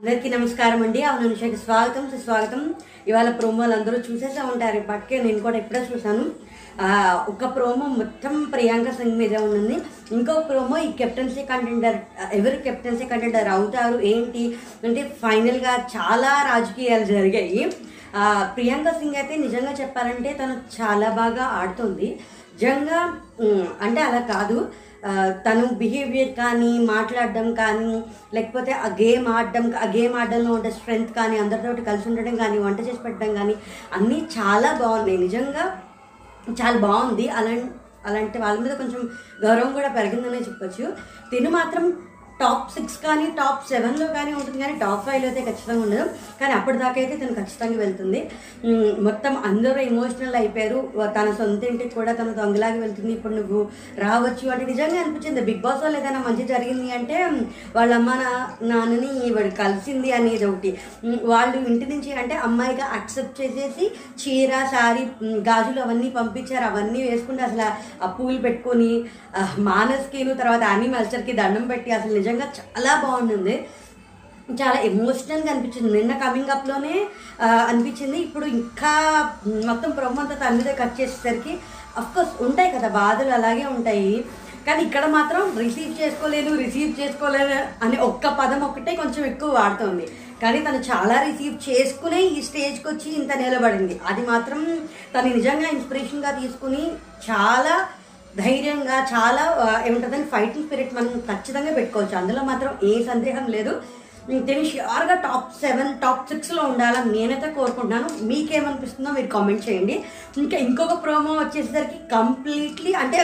అందరికీ నమస్కారం అండి. అవును నిషాకి స్వాగతం సుస్వాగతం. ఇవాళ ప్రోమోలు అందరూ చూసేసే ఉంటారు. పక్కే నేను కూడా ఇప్పుడే చూసాను ఒక ప్రోమో మొత్తం ప్రియాంక సింగ్ మీద ఉంది ఇంకో ప్రోమో ఈ కెప్టెన్సీ కంటెండర్ ఎవరు కెప్టెన్సీ కంటెండర్ అవుతారు ఏంటి? అంటే ఫైనల్గా చాలా రాజకీయాలు జరిగాయి. ప్రియాంక సింగ్ అయితే నిజంగా చెప్పాలంటే తను చాలా బాగా ఆడుతుంది. నిజంగా అంటే అలా కాదు. తను బిహేవియర్ కానీ మాట్లాడడం కానీ లేకపోతే ఆ గేమ్ ఆడడం ఆ గేమ్ ఆడడంలో ఉండే స్ట్రెంగ్త్ కానీ అందరితోటి కలిసి ఉండడం కానీ వంట చేసి పెట్టడం కానీ అన్నీ చాలా బాగున్నాయి. నిజంగా చాలా బాగుంది. అలా అలాంటి వాళ్ళ మీద కొంచెం గౌరవం కూడా పెరిగిందనే చెప్పొచ్చు. తిను మాత్రం టాప్ సిక్స్ కానీ టాప్ సెవెన్లో కానీ ఉంటుంది కానీ టాప్ ఫైవ్లో అయితే ఖచ్చితంగా ఉండదు. కానీ అప్పటిదాకా అయితే తను ఖచ్చితంగా వెళ్తుంది. మొత్తం అందరూ ఎమోషనల్ అయిపోయారు. తన సొంత ఇంటికి కూడా తను దొంగలాగా వెళ్తుంది. ఇప్పుడు నువ్వు రావచ్చు అంటే నిజంగా అనిపించింది. బిగ్ బాస్ వాళ్ళు ఏదైనా మంచి జరిగింది అంటే వాళ్ళ అమ్మ నా నాన్నని వాడు కలిసింది అనేది ఒకటి. వాళ్ళు ఇంటి నుంచి అంటే అమ్మాయిగా అక్సెప్ట్ చేసేసి చీర సారీ గాజులు అవన్నీ పంపించారు. అవన్నీ వేసుకుంటే అసలు ఆ పూలు పెట్టుకొని మానస్కి మానస్కిను తర్వాత యానిమల్చర్కి దండం పెట్టి అసలు నిజంగా నిజంగా చాలా బాగుంటుంది చాలా ఎమోషనల్గా అనిపించింది. నిన్న కమింగ్ అప్లోనే అనిపించింది. ఇప్పుడు ఇంకా మొత్తం ప్రభు అంతా తన మీద కట్ చేసేసరికి అఫ్కోర్స్ ఉంటాయి కదా బాధలు అలాగే ఉంటాయి. కానీ ఇక్కడ మాత్రం రిసీవ్ చేసుకోలేదు రిసీవ్ చేసుకోలేదు అనే ఒక్క పదం ఒక్కటే కొంచెం ఎక్కువ వాడుతుంది. కానీ తను చాలా రిసీవ్ చేసుకునే ఈ స్టేజ్కి వచ్చి ఇంత నిలబడింది. అది మాత్రం తను నిజంగా ఇన్స్పిరేషన్గా తీసుకుని చాలా ధైర్యంగా చాలా ఏముంటుందని ఫైటింగ్ స్పిరిట్ మనం ఖచ్చితంగా పెట్టుకోవచ్చు. అందులో మాత్రం ఏ సందేహం లేదు. నేను ష్యూర్గా టాప్ సెవెన్ టాప్ సిక్స్లో ఉండాలని నేనైతే కోరుకుంటున్నాను. మీకేమనిపిస్తుందో మీరు కామెంట్ చేయండి. ఇంకా ఇంకొక ప్రోమో వచ్చేసరికి కంప్లీట్లీ అంటే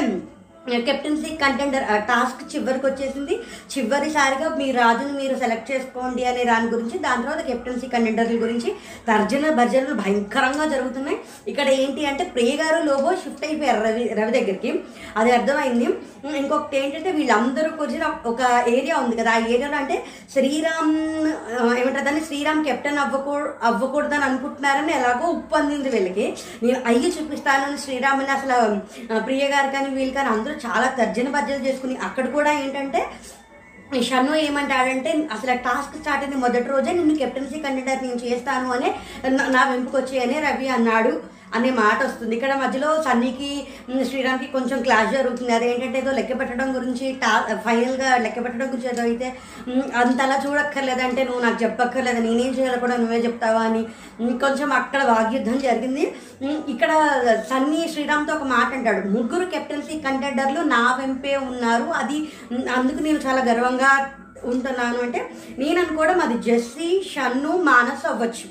కెప్టెన్సీ కంటెండర్ టాస్క్ చివరికి వచ్చేసింది. చివరిసారిగా మీ రాజును మీరు సెలెక్ట్ చేసుకోండి అనే దాని గురించి దాని తర్వాత కెప్టెన్సీ కంటెండర్ల గురించి తర్జన భర్జనలు భయంకరంగా జరుగుతున్నాయి. ఇక్కడ ఏంటి అంటే ప్రియ గారు లోబో షిఫ్ట్ అయిపోయారు రవి రవి దగ్గరికి. అది అర్థమైంది. ఇంకొకటి ఏంటంటే వీళ్ళందరూ కూర్చొని ఒక ఏరియా ఉంది కదా. ఆ ఏరియాలో అంటే శ్రీరామ్ ఏమంటారు దాన్ని? శ్రీరామ్ కెప్టెన్ అవ్వకూ అవ్వకూడదని అనుకుంటున్నారని ఎలాగో ఉప్పందింది వీళ్ళకి. నేను అయ్యి చూపిస్తానని శ్రీరామ్ని అసలు ప్రియ గారు కానీ వీళ్ళు కానీ అందరూ చాలా తర్జన భర్జన చేసుకుని అక్కడ కూడా ఏంటంటే షన్ను ఏమంటాడంటే అసలు టాస్క్ స్టార్ట్ అయింది మొదటి రోజే నిన్ను కెప్టెన్సీ కండిడేట్ నేను చేస్తాను అనే నా- వెంపుకొచ్చాయనే అనే రవి అన్నాడు. అనే మాట వస్తుంది. ఇక్కడ మధ్యలో సన్నీకి శ్రీరామ్కి కొంచెం క్లాష్ జరుగుతుంది. అదేంటంటే ఏదో లెక్క పెట్టడం గురించి టా ఫైనల్గా లెక్క పెట్టడం గురించి ఏదో అయితే అంతలా చూడక్కర్లేదంటే నువ్వు నాకు చెప్పక్కర్లేదు నేనేం చేయాలో కూడా నువ్వే చెప్తావా అని కొంచెం అక్కడ వాగ్యుద్ధం జరిగింది. ఇక్కడ సన్నీ శ్రీరామ్తో ఒక మాట అంటాడు. ముగ్గురు కెప్టెన్సీ కంటెండర్లు నా వెంపే ఉన్నారు. అది అందుకు నేను చాలా గర్వంగా ఉంటున్నాను. అంటే నేను అనుకోవడం అది జెస్సీ షన్ను మానస్ అవ్వచ్చు.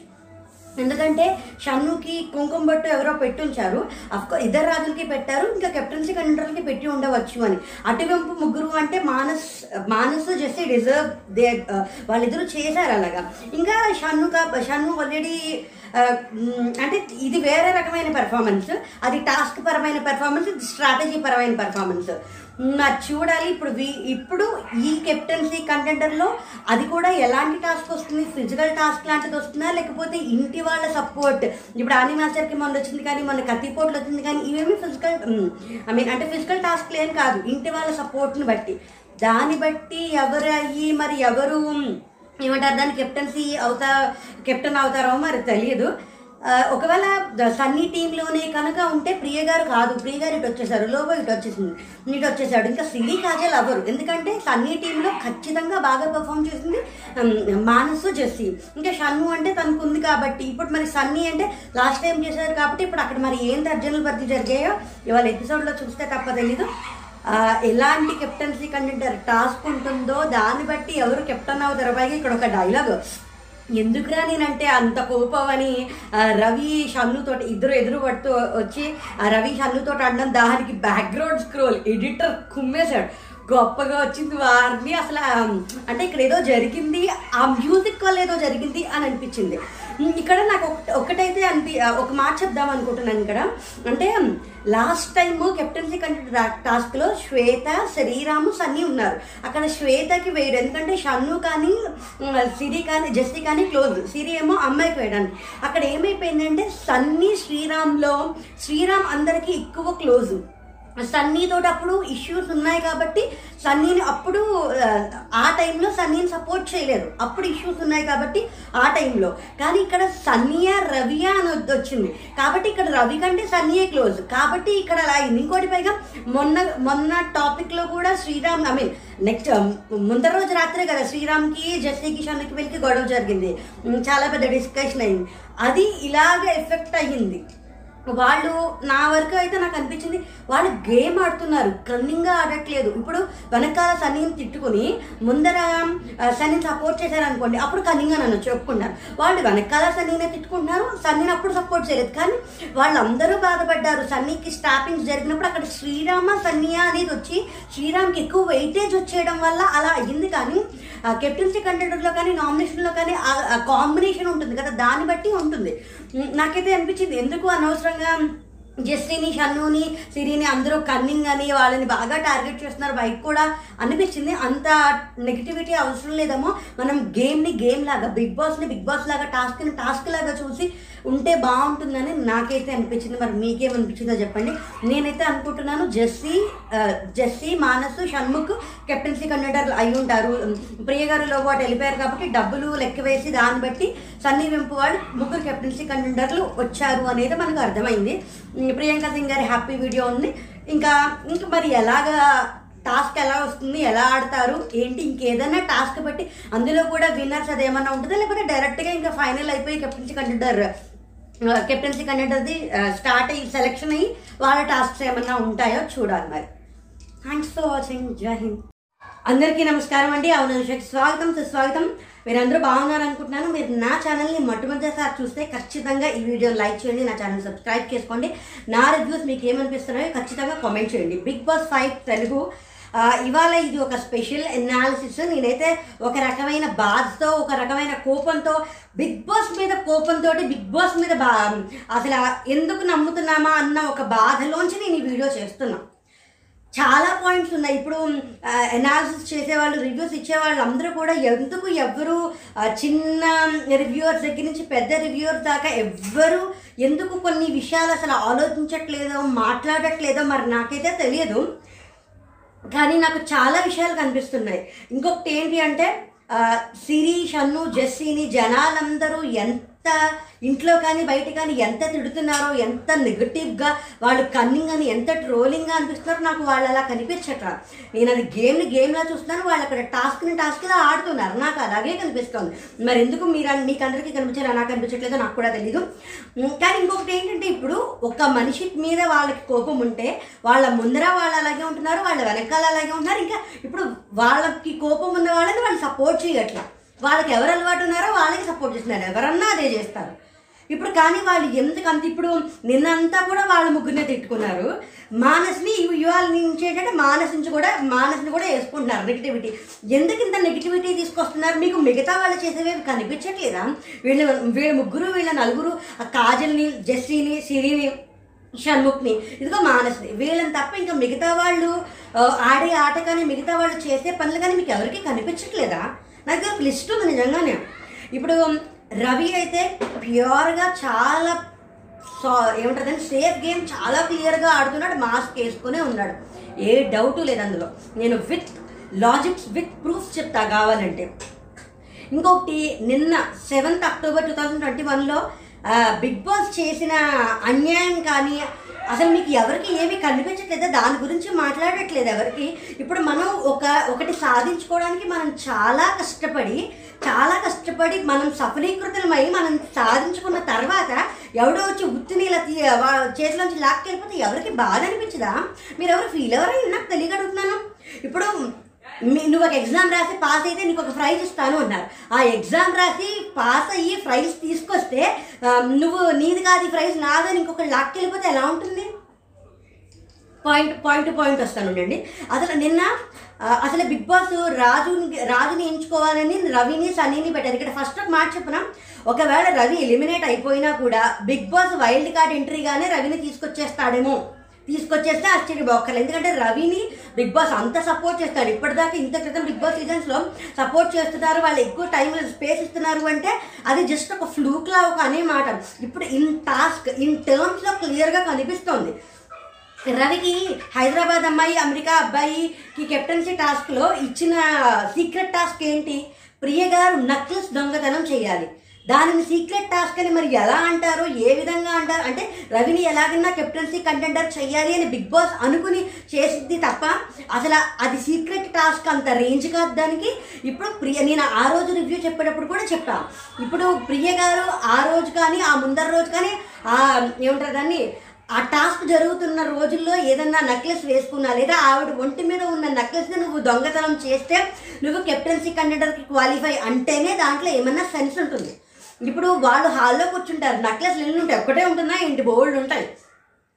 ఎందుకంటే షన్నుకి కుంకుమ బట్టు ఎవరో పెట్టుంచారు. అఫ్కోర్స్ ఇద్దరు రాజులకి పెట్టారు. ఇంకా కెప్టెన్సీ కంటెండర్లకి పెట్టి ఉండవచ్చు అని. అటువైపు ముగ్గురు అంటే Manas Manas just deserve they వాళ్ళిద్దరూ చేశారు అలాగా. ఇంకా షన్ను కా షన్ను ఆల్రెడీ అంటే ఇది వేరే రకమైన పెర్ఫార్మెన్స్ అది టాస్క్ పరమైన పెర్ఫార్మెన్స్ స్ట్రాటజీ పరమైన పెర్ఫార్మెన్స్ నాకు చూడాలి. ఇప్పుడు వీ ఇప్పుడు ఈ కెప్టెన్సీ కంటెండర్లో అది కూడా ఎలాంటి టాస్క్ వస్తుంది? ఫిజికల్ టాస్క్ లాంటిది వస్తుందా? లేకపోతే ఇంటి వాళ్ళ సపోర్ట్? ఇప్పుడు ఆని మాస్టర్కి మొన్న వచ్చింది కానీ మన కత్తిపోట్లు వచ్చింది కానీ ఇవేమి ఫిజికల్ ఐ మీన్ అంటే ఫిజికల్ టాస్క్లు ఏం కాదు. ఇంటి వాళ్ళ సపోర్ట్ని బట్టి. దాన్ని బట్టి ఎవరు అయ్యి మరి ఎవరు ఏమంటారు? దాన్ని కెప్టెన్సీ అవుతా కెప్టెన్ అవుతారో మరి తెలియదు. ఒకవేళ సన్నీ టీంలోనే కనుక ఉంటే ప్రియ గారు కాదు ప్రియ గారు ఇటు వచ్చేసారు లోబో ఇటు వచ్చేసింది ఇటు వచ్చేసాడు. ఇంకా సిరి కాజల్ అవ్వరు. ఎందుకంటే సన్నీ టీంలో ఖచ్చితంగా బాగా పర్ఫామ్ చేసింది మానసు జెస్సీ. ఇంకా షన్ను అంటే తనకు ఉంది కాబట్టి ఇప్పుడు మరి సన్నీ అంటే లాస్ట్ టైం చేశారు కాబట్టి ఇప్పుడు అక్కడ మరి ఏం తర్జనలు భర్తీ జరిగాయో ఇవాళ ఎపిసోడ్లో చూస్తే తప్ప తెలీదు. ఎలాంటి కెప్టెన్సీ కంటే టాస్క్ ఉంటుందో దాన్ని బట్టి ఎవరు కెప్టెన్ అవుతారు పైగా ఇక్కడ ఒక డైలాగ్ ఎందుకురా నేనంటే అంత కోపం అని రవి షన్నుతో ఇద్దరు ఎదురు పడుతూ వచ్చి రవి షన్నుతో అనడం దానికి బ్యాక్గ్రౌండ్ స్క్రోల్ ఎడిటర్ కుమ్మేశాడు. గొప్పగా వచ్చింది వారిని అసలు అంటే ఇక్కడ ఏదో జరిగింది ఆ మ్యూజిక్ వల్ల ఏదో జరిగింది అని అనిపించింది. ఇక్కడ నాకు ఒక- ఒకటైతే అనిపి ఒక మాట చెప్దాం అనుకుంటున్నాను ఇక్కడ. అంటే లాస్ట్ టైం కెప్టెన్సీ కంటే టాస్క్లో శ్వేత శ్రీరాము సన్నీ ఉన్నారు. అక్కడ శ్వేతకి వేయడు. ఎందుకంటే షన్ను కానీ సిరి కానీ జెస్సీ కానీ క్లోజ్. సిరి ఏమో అమ్మాయికి వేయడానికి. అక్కడ ఏమైపోయిందంటే సన్నీ శ్రీరామ్లో శ్రీరామ్ అందరికీ ఎక్కువ క్లోజ్. సన్నీతోటి అప్పుడు ఇష్యూస్ ఉన్నాయి కాబట్టి సన్నీని అప్పుడు ఆ, టైంలో సన్నీని సపోర్ట్ చేయలేదు. అప్పుడు ఇష్యూస్ ఉన్నాయి కాబట్టి ఆ టైంలో కానీ ఇక్కడ సన్నియా రవియా అని వచ్చింది. కాబట్టి ఇక్కడ రవి కంటే సన్నీయే క్లోజ్ కాబట్టి ఇక్కడ అలా అయింది. ఇంకోటి పైగా మొన్న మొన్న టాపిక్లో కూడా శ్రీరామ్ ఐ మీన్ నెక్స్ట్ ముందర రోజు రాత్రే కదా శ్రీరామ్కి జెస్సీ కిషన్కి వెళ్ళి గొడవ జరిగింది. చాలా పెద్ద డిస్కషన్ అయింది. అది ఇలాగ ఎఫెక్ట్ అయ్యింది. వాళ్ళు నా వరకు అయితే నాకు అనిపించింది వాళ్ళు గేమ్ ఆడుతున్నారు. కన్నింగ్గా ఆడట్లేదు. ఇప్పుడు వెనకాల సన్నీని తిట్టుకుని ముందర సన్నీని సపోర్ట్ చేశారు అనుకోండి అప్పుడు కన్నింగ్ నన్ను చెప్పుకుంటారు వాళ్ళు వెనకాల సన్నీనే తిట్టుకుంటున్నారు సన్నీని అప్పుడు సపోర్ట్ చేయలేదు. కానీ వాళ్ళందరూ బాధపడ్డారు. సన్నీకి స్టాపింగ్స్ జరిగినప్పుడు అక్కడ శ్రీరామ సన్నియా అనేది వచ్చి శ్రీరామ్కి ఎక్కువ వెయిటేజ్ వచ్చేయడం వల్ల అలా అయ్యింది. కానీ కెప్టెన్సీ కంటెంటర్లో కానీ నామినేషన్లో కానీ కాంబినేషన్ ఉంటుంది కదా దాన్ని బట్టి ఉంటుంది. నాకైతే అనిపించింది. ఎందుకు అనవసరంగా జెస్సీని షన్నుని సిరిని అందరూ కన్నింగ్ అని వాళ్ళని బాగా టార్గెట్ చేస్తున్నారు. బయట కూడా అనిపించింది. అంత నెగిటివిటీ అవసరం లేదేమో. మనం గేమ్ని గేమ్ లాగా బిగ్ బాస్ని బిగ్ బాస్ లాగా టాస్క్ని టాస్క్ లాగా చూసి ఉంటే బాగుంటుందని నాకైతే అనిపించింది. మరి మీకేమనిపించిందో చెప్పండి. నేనైతే అనుకుంటున్నాను Jessie Jessie Manas Shanmukh captaincy కంటెండర్లు అయి ఉంటారు. ప్రియ గారు లోపు అటు వెళ్ళిపోయారు కాబట్టి డబ్బులు లెక్క వేసి దాన్ని బట్టి సన్నీ వెంపు వాళ్ళు ముగ్గురు కెప్టెన్సీ కండక్టర్లు వచ్చారు అనేది మనకు అర్థమైంది. ప్రియాంక సింగ్ గారి హ్యాపీ వీడియో ఉంది. ఇంకా ఇంకా మరి ఎలాగా టాస్క్ ఎలా వస్తుంది ఎలా ఆడతారు ఏంటి ఇంకేదైనా టాస్క్ బట్టి అందులో కూడా విన్నర్స్ అదేమన్నా ఉంటుందా? లేకపోతే డైరెక్ట్గా ఇంకా ఫైనల్ అయిపోయి కెప్టెన్సీ కంటెండర్ కెప్టెన్సీ కంటెండర్ది స్టార్ట్ అయ్యి సెలెక్షన్ అయ్యి వాళ్ళ టాస్క్స్ ఏమన్నా ఉంటాయో చూడాలి మరి. థ్యాంక్స్ ఫర్ వాచింగ్ జై హింద్ అందరికీ నమస్కారం అండి. అవును స్వాగతం సుస్వాగతం. మీరందరూ బాగున్నారు అనుకుంటున్నాను. మీరు నా ఛానల్ని మొట్టమొదటిసారి చూస్తే ఖచ్చితంగా ఈ వీడియో లైక్ చేయండి నా ఛానల్ సబ్స్క్రైబ్ చేసుకోండి. నా రివ్యూస్ మీకు ఏమనిపిస్తున్నాయో ఖచ్చితంగా కామెంట్ చేయండి. బిగ్ బాస్ ఫైవ్ తెలుగు ఇవాళ ఇది ఒక స్పెషల్ ఎనాలిసిస్ నేనైతే ఒక రకమైన బాధతో ఒక రకమైన కోపంతో బిగ్ బాస్ మీద కోపంతో బిగ్ బాస్ మీద బా అసలు ఎందుకు నమ్ముతున్నామా అన్న ఒక బాధలోంచి నేను ఈ వీడియో చేస్తున్నా. చాలా పాయింట్స్ ఉన్నాయి. ఇప్పుడు ఎనాలిసిస్ చేసేవాళ్ళు రివ్యూస్ ఇచ్చేవాళ్ళు అందరూ కూడా ఎందుకు ఎవ్వరు చిన్న రివ్యూవర్స్ దగ్గర నుంచి పెద్ద రివ్యూవర్స్ దాకా ఎవ్వరు ఎందుకు కొన్ని విషయాలు అసలు ఆలోచించట్లేదో మాట్లాడట్లేదో మరి నాకైతే తెలియదు. కానీ నాకు చాలా విషయాలు కనిపిస్తున్నాయి. ఇంకొకటి ఏంటి అంటే సిరి షన్ను జెస్సీని జనాలందరూ ఎంత ఇంట్లో కానీ బయట కానీ ఎంత తిడుతున్నారో ఎంత నెగటివ్గా వాళ్ళు కన్నింగ్ అని ఎంత ట్రోలింగ్గా అనిపిస్తున్నారో నాకు వాళ్ళు అలా కనిపించట నేను అది గేమ్ని గేమ్లా చూస్తున్నాను వాళ్ళు అక్కడ టాస్క్ని టాస్క్లా ఆడుతున్నారు. నాకు అలాగే కనిపిస్తుంది. మరి ఎందుకు మీరు మీకు అందరికీ కనిపించారు నాకు కనిపించట్లేదో నాకు కూడా తెలీదు. కానీ ఇంకొకటి ఏంటంటే ఇప్పుడు ఒక మనిషి మీద వాళ్ళకి కోపం ఉంటే వాళ్ళ ముందర వాళ్ళు అలాగే ఉంటున్నారు వాళ్ళ వెనకాల అలాగే ఉంటున్నారు. ఇంకా ఇప్పుడు వాళ్ళకి కోపం ఉన్న వాళ్ళని వాళ్ళు సపోర్ట్ చేయట్లా. వాళ్ళకి ఎవరు అలవాటు ఉన్నారో వాళ్ళకి సపోర్ట్ చేస్తున్నారు. ఎవరన్నా అదే చేస్తారు. ఇప్పుడు కానీ వాళ్ళు ఎందుకు అంత ఇప్పుడు నిన్నంతా కూడా వాళ్ళ ముగ్గురినే తిట్టుకున్నారు. మానస్ని ఇవాళ నుంచి ఏంటంటే మానస్ నుంచి కూడా మానస్ని కూడా వేసుకుంటున్నారు నెగిటివిటీ ఎందుకు ఇంత నెగిటివిటీ తీసుకొస్తున్నారు? మీకు మిగతా వాళ్ళు చేసేవి కనిపించట్లేదా? వీళ్ళ వీళ్ళ ముగ్గురు వీళ్ళ నలుగురు ఆ కాజల్ని జస్సీని సిరిని షణ్ముఖ్ని ఇదిగో మానసుని. వీళ్ళని తప్ప ఇంకా మిగతా వాళ్ళు ఆడే ఆట కానీ మిగతా వాళ్ళు చేసే పనులు కానీ మీకు ఎవరికి కనిపించట్లేదా? నాకు అసలు ఇష్టం ఉంది నిజంగానే. ఇప్పుడు రవి అయితే ప్యూర్గా చాలా సో ఏమంటుందని సేఫ్ గేమ్ చాలా క్లియర్గా ఆడుతున్నాడు మాస్క్ వేసుకునే ఉన్నాడు. ఏ డౌట్ లేదు అందులో. నేను విత్ లాజిక్స్ విత్ ప్రూఫ్స్ చెప్తా కావాలంటే. ఇంకొకటి నిన్న seventh October two thousand twenty వన్లో బిగ్ బాస్ చేసిన అన్యాయం కానీ అసలు మీకు ఎవరికి ఏమీ కనిపించట్లేదా? దాని గురించి మాట్లాడట్లేదు ఎవరికి. ఇప్పుడు మనం ఒక ఒకటి సాధించుకోవడానికి మనం చాలా కష్టపడి చాలా కష్టపడి మనం సఫలీకృతమై మనం సాధించుకున్న తర్వాత ఎవడో వచ్చి ఉత్తిని ఇలా తీ చేతిలోంచి లాక్కెళ్ళిపోతే ఎవరికి బాధ అనిపించదా? మీరు ఎవరు ఫీల్ ఎవరైనా నాకు తెలియగడుగుతున్నాను ఇప్పుడు మీ- నువ్వు ఒక ఎగ్జామ్ రాసి పాస్ అయితే నీకు ఒక ప్రైజ్ ఇస్తాను అన్నారు. ఆ ఎగ్జామ్ రాసి పాస్ అయ్యి ప్రైజ్ తీసుకొస్తే నువ్వు నీది కాదు ఈ ప్రైజ్ నాదని ఇంకొకటి లాక్కెళ్ళిపోతే ఎలా ఉంటుంది? పాయింట్ పాయింట్ పాయింట్ వస్తాను ఉండండి. అసలు నిన్న అసలు బిగ్ బాస్ రాజుని రాజుని ఎంచుకోవాలని రవిని సన్నీని పెట్టారు. ఇక్కడ ఫస్ట్ ఒక మాట చెప్పిన? ఒకవేళ రవి ఎలిమినేట్ అయిపోయినా కూడా బిగ్ బాస్ వైల్డ్ కార్డ్ ఎంట్రీగానే రవిని తీసుకొచ్చేస్తాడేమో. తీసుకొచ్చేస్తే ఆశ్చర్యపోక్కర్లేదు ఎందుకంటే రవిని బిగ్ బాస్ అంత సపోర్ట్ చేస్తాడు ఇప్పటిదాకా ఇంత క్రితం బిగ్ బాస్ సీజన్స్లో సపోర్ట్ చేస్తున్నారు. వాళ్ళు ఎక్కువ టైం స్పేస్ ఇస్తున్నారు అంటే అది జస్ట్ ఒక ఫ్లూక్లా ఒక అనే మాట. ఇప్పుడు ఇన్ టాస్క్ ఇన్ టర్మ్స్లో క్లియర్గా కనిపిస్తోంది. రవికి హైదరాబాద్ అమ్మాయి అమెరికా అబ్బాయికి కెప్టెన్సీ టాస్క్లో ఇచ్చిన సీక్రెట్ టాస్క్ ఏంటి? ప్రియ గారు నక్లెస్ దొంగతనం చేయాలి. దానిని సీక్రెట్ టాస్క్ అని మరి ఎలా అంటారు? ఏ విధంగా అంటారు? అంటే రవిని ఎలాగైనా కెప్టెన్సీ కంటెండర్ చేయాలి అని బిగ్ బాస్ అనుకుని చేసింది తప్ప అసలు అది సీక్రెట్ టాస్క్ అంత రేంజ్ కాదు దానికి. ఇప్పుడు ప్రియ నేను ఆ రోజు రివ్యూ చెప్పేటప్పుడు కూడా చెప్పా. ఇప్పుడు ప్రియ గారు ఆ రోజు కానీ ఆ ముందర రోజు కానీ ఆ ఏమంటారు దాన్ని? ఆ టాస్క్ జరుగుతున్న రోజుల్లో ఏదన్నా నెక్లెస్ వేసుకున్నా లేదా ఆవిడ ఒంటి మీద ఉన్న నెక్లెస్ని నువ్వు దొంగతనం చేస్తే నువ్వు కెప్టెన్సీ కంటెండర్కి క్వాలిఫై అంటేనే దాంట్లో ఏమన్నా సెన్స్ ఉంటుంది. ఇప్పుడు వాళ్ళు హాల్లో కూర్చుంటారు నెక్లెస్ ఎన్ని ఉంటాయి ఒక్కటే ఉంటుందా? ఇంటి బోల్డ్ ఉంటాయి.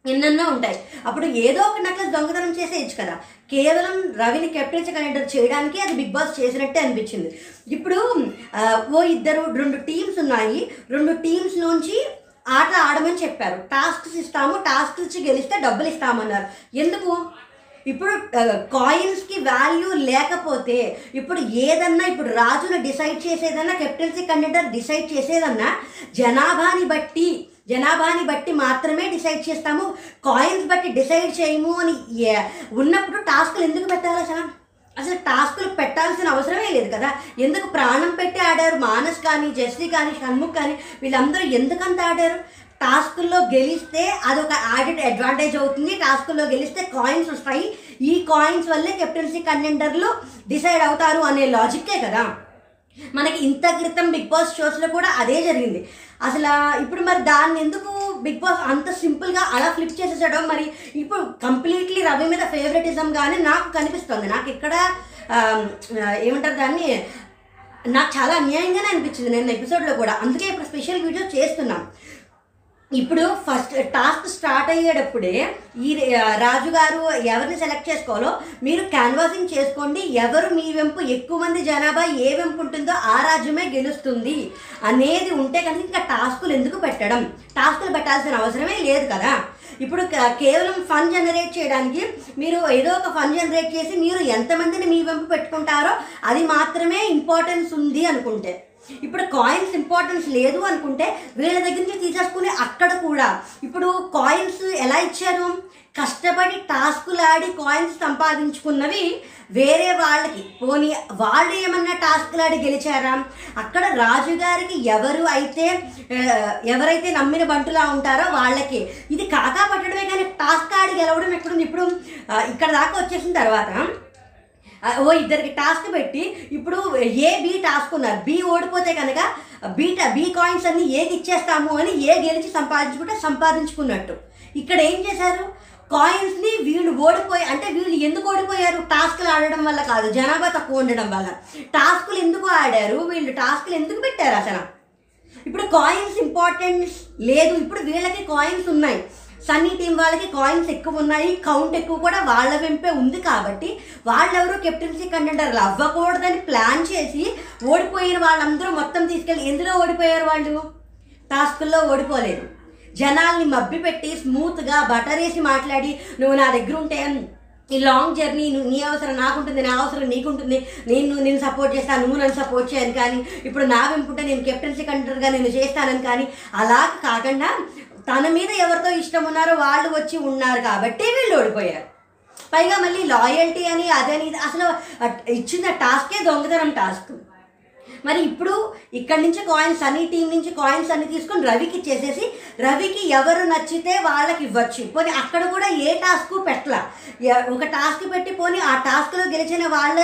ఎన్నెన్నో ఉంటాయి. అప్పుడు ఏదో ఒక నెక్లెస్ దొంగతనం చేసేయచ్చు కదా. కేవలం రవిని కెప్టెన్సీ కంటెండర్ చేయడానికి అది బిగ్ బాస్ చేసినట్టే అనిపించింది. ఇప్పుడు ఓ ఇద్దరు రెండు టీమ్స్ ఉన్నాయి. రెండు టీమ్స్ నుంచి ఆట ఆడమని చెప్పారు. టాస్క్స్ ఇస్తాము టాస్క్స్ ఇచ్చి గెలిస్తే డబ్బులు ఇస్తామన్నారు. ఎందుకు? ఇప్పుడు కాయిన్స్కి వాల్యూ లేకపోతే ఇప్పుడు ఏదన్నా ఇప్పుడు రాజులు డిసైడ్ చేసేదన్నా కెప్టెన్సీ కంటెండర్ డిసైడ్ చేసేదన్నా జనాభాని బట్టి జనాభాని బట్టి మాత్రమే డిసైడ్ చేస్తాము. కాయిన్స్ బట్టి డిసైడ్ చేయము అని ఉన్నప్పుడు టాస్క్లు ఎందుకు పెట్టాలి అసలు? అసలు టాస్కులు పెట్టాల్సిన అవసరమే లేదు కదా. ఎందుకు ప్రాణం పెట్టి ఆడారు? మానస్ కానీ జస్వి కానీ షణ్ముఖ్ కానీ వీళ్ళందరూ ఎందుకంత ఆడారు? టాస్కుల్లో గెలిస్తే అదొక యాడెడ్ అడ్వాంటేజ్ అవుతుంది. టాస్కుల్లో గెలిస్తే కాయిన్స్ వస్తాయి. ఈ కాయిన్స్ వల్లే కెప్టెన్సీ కంటెండర్లు డిసైడ్ అవుతారు అనే లాజిక్కే కదా. మనకి ఇంత క్రితం బిగ్ బాస్ షోస్లో కూడా అదే జరిగింది. అసలు ఇప్పుడు మరి దాన్ని ఎందుకు బిగ్ బాస్ అంత సింపుల్గా అలా ఫ్లిప్ చేసేసాడో మరి ఇప్పుడు కంప్లీట్లీ రవి మీద ఫేవరెటిజం కానీ నాకు కనిపిస్తుంది. నాకు ఇక్కడ ఏమంటారు దాన్ని? నాకు చాలా అన్యాయంగానే అనిపించింది. నేను ఎపిసోడ్లో కూడా. అందుకే ఇప్పుడు స్పెషల్ వీడియో చేస్తున్నాను ఇప్పుడు ఫస్ట్ టాస్క్ స్టార్ట్ అయ్యేటప్పుడే ఈ రాజుగారు ఎవరిని సెలెక్ట్ చేసుకోవాలో మీరు క్యాన్వాసింగ్ చేసుకోండి. ఎవరు మీ వెంపు ఎక్కువ మంది జనాభా ఏ వెంపు ఉంటుందో ఆ రాజ్యమే గెలుస్తుంది అనేది ఉంటే కనుక ఇంకా టాస్కులు ఎందుకు పెట్టడం? టాస్కులు పెట్టాల్సిన అవసరమే లేదు కదా. ఇప్పుడు కేవలం ఫన్ జనరేట్ చేయడానికి మీరు ఏదో ఒక ఫన్ జనరేట్ చేసి మీరు ఎంతమందిని మీ వెంపు పెట్టుకుంటారో అది మాత్రమే ఇంపార్టెన్స్ ఉంది అనుకుంటే. ఇప్పుడు కాయిన్స్ ఇంపార్టెన్స్ లేదు అనుకుంటే వీళ్ళ దగ్గర నుంచి తీసేసుకుని అక్కడ కూడా. ఇప్పుడు కాయిన్స్ ఎలా ఇచ్చారు? కష్టపడి టాస్కులు ఆడి కాయిన్స్ సంపాదించుకున్నవి వేరే వాళ్ళకి. పోనీ వాళ్ళు ఏమన్నా టాస్కులు ఆడి గెలిచారా? అక్కడ రాజుగారికి ఎవరు అయితే ఎవరైతే నమ్మిన బంటులా ఉంటారో వాళ్ళకి. ఇది కాకా పట్టడమే కానీ టాస్క్ ఆడి గెలవడం ఎక్కడుంది? ఇప్పుడు ఇక్కడ దాకా వచ్చేసిన తర్వాత ఓ ఇద్దరికి టాస్క్ పెట్టి ఇప్పుడు ఏ బి టాస్క్ ఉన్నారు. బి ఓడిపోతే కనుక బీ బి కాయిన్స్ అన్ని ఏకి ఇచ్చేస్తాము అని ఏ గెలిచి సంపాదించుకుంటే సంపాదించుకున్నట్టు. ఇక్కడ ఏం చేశారు? కాయిన్స్ని వీళ్ళు ఓడిపోయి అంటే వీళ్ళు ఎందుకు ఓడిపోయారు? టాస్క్లు ఆడడం వల్ల కాదు జనాభా తక్కువ ఉండడం వల్ల. టాస్కులు ఎందుకు ఆడారు? వీళ్ళు టాస్కులు ఎందుకు పెట్టారు అసలు? ఇప్పుడు కాయిన్స్ ఇంపార్టెన్స్ లేదు. ఇప్పుడు వీళ్ళకి కాయిన్స్ ఉన్నాయి. సన్నీ టీం వాళ్ళకి కాయిన్స్ ఎక్కువ ఉన్నాయి కౌంట్ ఎక్కువ కూడా వాళ్ళ వెంపే ఉంది కాబట్టి వాళ్ళెవరూ కెప్టెన్సీ కంటెండర్లు అవ్వకూడదని ప్లాన్ చేసి ఓడిపోయిన వాళ్ళందరూ మొత్తం తీసుకెళ్ళి ఎందులో ఓడిపోయారు వాళ్ళు? టాస్కుల్లో ఓడిపోలేదు. జనాల్ని మబ్బి పెట్టి స్మూత్గా బటరేసి మాట్లాడి నువ్వు నా దగ్గర ఉంటే ఈ లాంగ్ జర్నీ నీ అవసరం నాకుంటుంది నా అవసరం నీకుంటుంది నేను నేను సపోర్ట్ చేస్తాను నువ్వు నన్ను సపోర్ట్ చేయను కానీ ఇప్పుడు నా వెంపుంటే నేను కెప్టెన్సీ కంటర్గా నేను చేస్తానని కానీ అలా కాకుండా తన మీద ఎవరితో ఇష్టం ఉన్నారో వాళ్ళు వచ్చి ఉన్నారు కాబట్టి వీళ్ళు ఓడిపోయారు. పైగా మళ్ళీ లాయల్టీ అని అదని అసలు ఇచ్చిన టాస్కే దొంగతనం టాస్క్ మరి ఇప్పుడు ఇక్కడి నుంచి కాయిన్స్ అన్ని టీం నుంచి కాయిన్స్ అన్ని తీసుకొని రవికి చేసేసి రవికి ఎవరు నచ్చితే వాళ్ళకి ఇవ్వచ్చు. పోనీ అక్కడ కూడా ఏ టాస్క్ పెట్టలా? ఒక టాస్క్ పెట్టి పోనీ ఆ టాస్క్లో గెలిచిన వాళ్ళ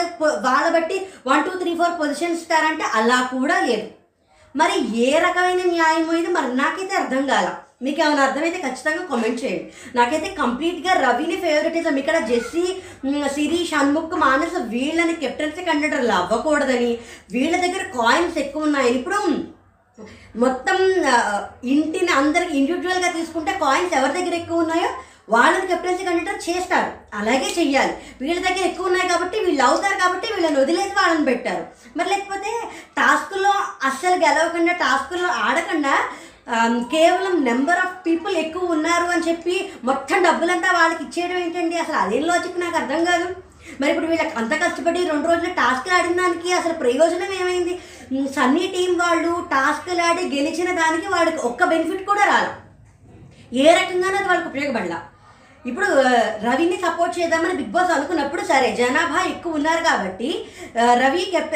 వాళ్ళ బట్టి one two three four positions ఇస్తారంటే అలా కూడా లేదు. మరి ఏ రకమైన న్యాయం ఇది? మరి నాకైతే అర్థం కాల. మీకు ఏమైనా అర్థమైతే ఖచ్చితంగా కామెంట్ చేయండి. నాకైతే కంప్లీట్గా రవిని ఫేవరెటిజం ఇక్కడ జెస్సీ మ్, సిరి షణ్ముఖ్ మానస వీళ్ళని కెప్టెన్సీ కండక్టర్లు అవ్వకూడదని వీళ్ళ దగ్గర కాయిన్స్ ఎక్కువ ఉన్నాయని ఇప్పుడు మొత్తం ఇంటిని అందరికి ఇండివిజువల్గా తీసుకుంటే కాయిన్స్ ఎవరి దగ్గర ఎక్కువ ఉన్నాయో వాళ్ళని కెప్టెన్సీ కండక్టర్ చేస్తారు. అలాగే చెయ్యాలి. వీళ్ళ దగ్గర ఎక్కువ ఉన్నాయి కాబట్టి వీళ్ళు అవుతారు కాబట్టి వీళ్ళని వదిలేసి వాళ్ళని పెట్టారు. మరి లేకపోతే టాస్క్లో అస్సలు గెలవకుండా టాస్క్లో ఆడకుండా కేవలం నెంబర్ ఆఫ్ పీపుల్ ఎక్కువ ఉన్నారు అని చెప్పి మొత్తం డబ్బులంతా వాళ్ళకి ఇచ్చేయడం ఏంటండి? అసలు అదేం లాజిక్ నాకు అర్థం కాదు. మరి ఇప్పుడు వీళ్ళకి అంత కష్టపడి రెండు రోజులు టాస్క్లు ఆడిన దానికి అసలు ప్రయోజనం ఏమైంది? సన్నీ టీం వాళ్ళు టాస్క్లు ఆడి గెలిచిన దానికి వాళ్ళకి ఒక్క బెనిఫిట్ కూడా రాల. ఏ రకంగానూ అది వాళ్ళకి ఉపయోగపడలా. ఇప్పుడు రవిని సపోర్ట్ చేద్దామని బిగ్ బాస్ అనుకున్నప్పుడు సరే జనాభా ఎక్కువ ఉన్నారు కాబట్టి రవి కెప్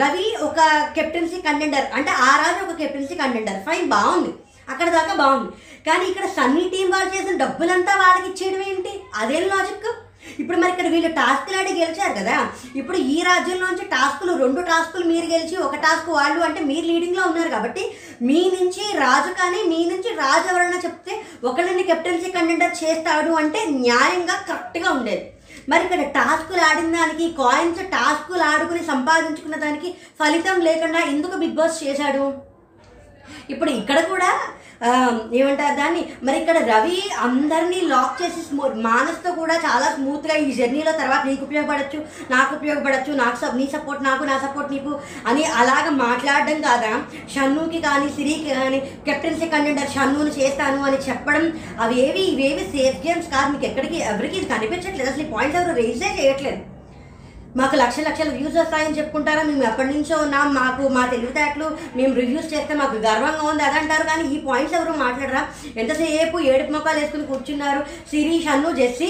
రవి ఒక కెప్టెన్సీ కంటెండర్ అంటే ఆ రాజు ఒక కెప్టెన్సీ కంటెండర్ ఫైన్ బాగుంది. అక్కడ దాకా బాగుంది. కానీ ఇక్కడ సన్నీ టీం వాళ్ళు చేసిన డబ్బులంతా వాళ్ళకి ఇచ్చేయడం ఏంటి అదేం లాజిక్ ఇప్పుడు మరి ఇక్కడ వీళ్ళు టాస్కులు ఆడి గెలిచారు కదా. ఇప్పుడు ఈ రాజ్యంలోంచి టాస్కులు రెండు టాస్కులు మీరు గెలిచి ఒక టాస్క్ వాళ్ళు అంటే మీరు లీడింగ్లో ఉన్నారు కాబట్టి మీ నుంచి రాజు కానీ మీ నుంచి రాజు ఎవరైనా చెప్తే ఒకళ్ళని కెప్టెన్సీ కంటెండర్ చేస్తాడు అంటే న్యాయంగా కరెక్ట్గా ఉండేది. మరి ఇక్కడ టాస్కులు ఆడిన దానికి కాయిన్స్ టాస్కులు ఆడుకుని సంపాదించుకున్న దానికి ఫలితం లేకుండా ఎందుకు బిగ్ బాస్ చేశాడు? ఇప్పుడు ఇక్కడ కూడా ఏమంటారు దాన్ని? మరి ఇక్కడ రవి అందరినీ లాక్ చేసి స్మూ మానస్తో కూడా చాలా స్మూత్గా ఈ జర్నీలో తర్వాత నీకు ఉపయోగపడచ్చు నాకు ఉపయోగపడచ్చు నాకు సప్ నీ సపోర్ట్ నాకు నా సపోర్ట్ నీకు అని అలాగ మాట్లాడడం కాదా? షన్నుకి కానీ సిరికి కానీ కెప్టెన్సీ కంటెండర్ షన్నుని చేస్తాను అని చెప్పడం అవి ఏవి ఇవేవి సేఫ్ గేమ్స్ కాదు మీకు ఎక్కడికి ఎవరికి ఇది కనిపించట్లేదు. అసలు ఈ పాయింట్స్ ఎవరు రేజే చేయట్లేదు. మాకు లక్ష లక్షల వ్యూస్ వస్తాయని చెప్పుకుంటారా? మేము ఎప్పటి నుంచో ఉన్నాం. మాకు మా తెలివితేటలు మేము రివ్యూస్ చేస్తే మాకు గర్వంగా ఉంది అదంటారు కానీ ఈ పాయింట్స్ ఎవరు మాట్లాడరా? ఎంతసేపు ఏడుపు మొక్కలు వేసుకుని కూర్చున్నారు? శిరీష్ అన్ను జెస్సీ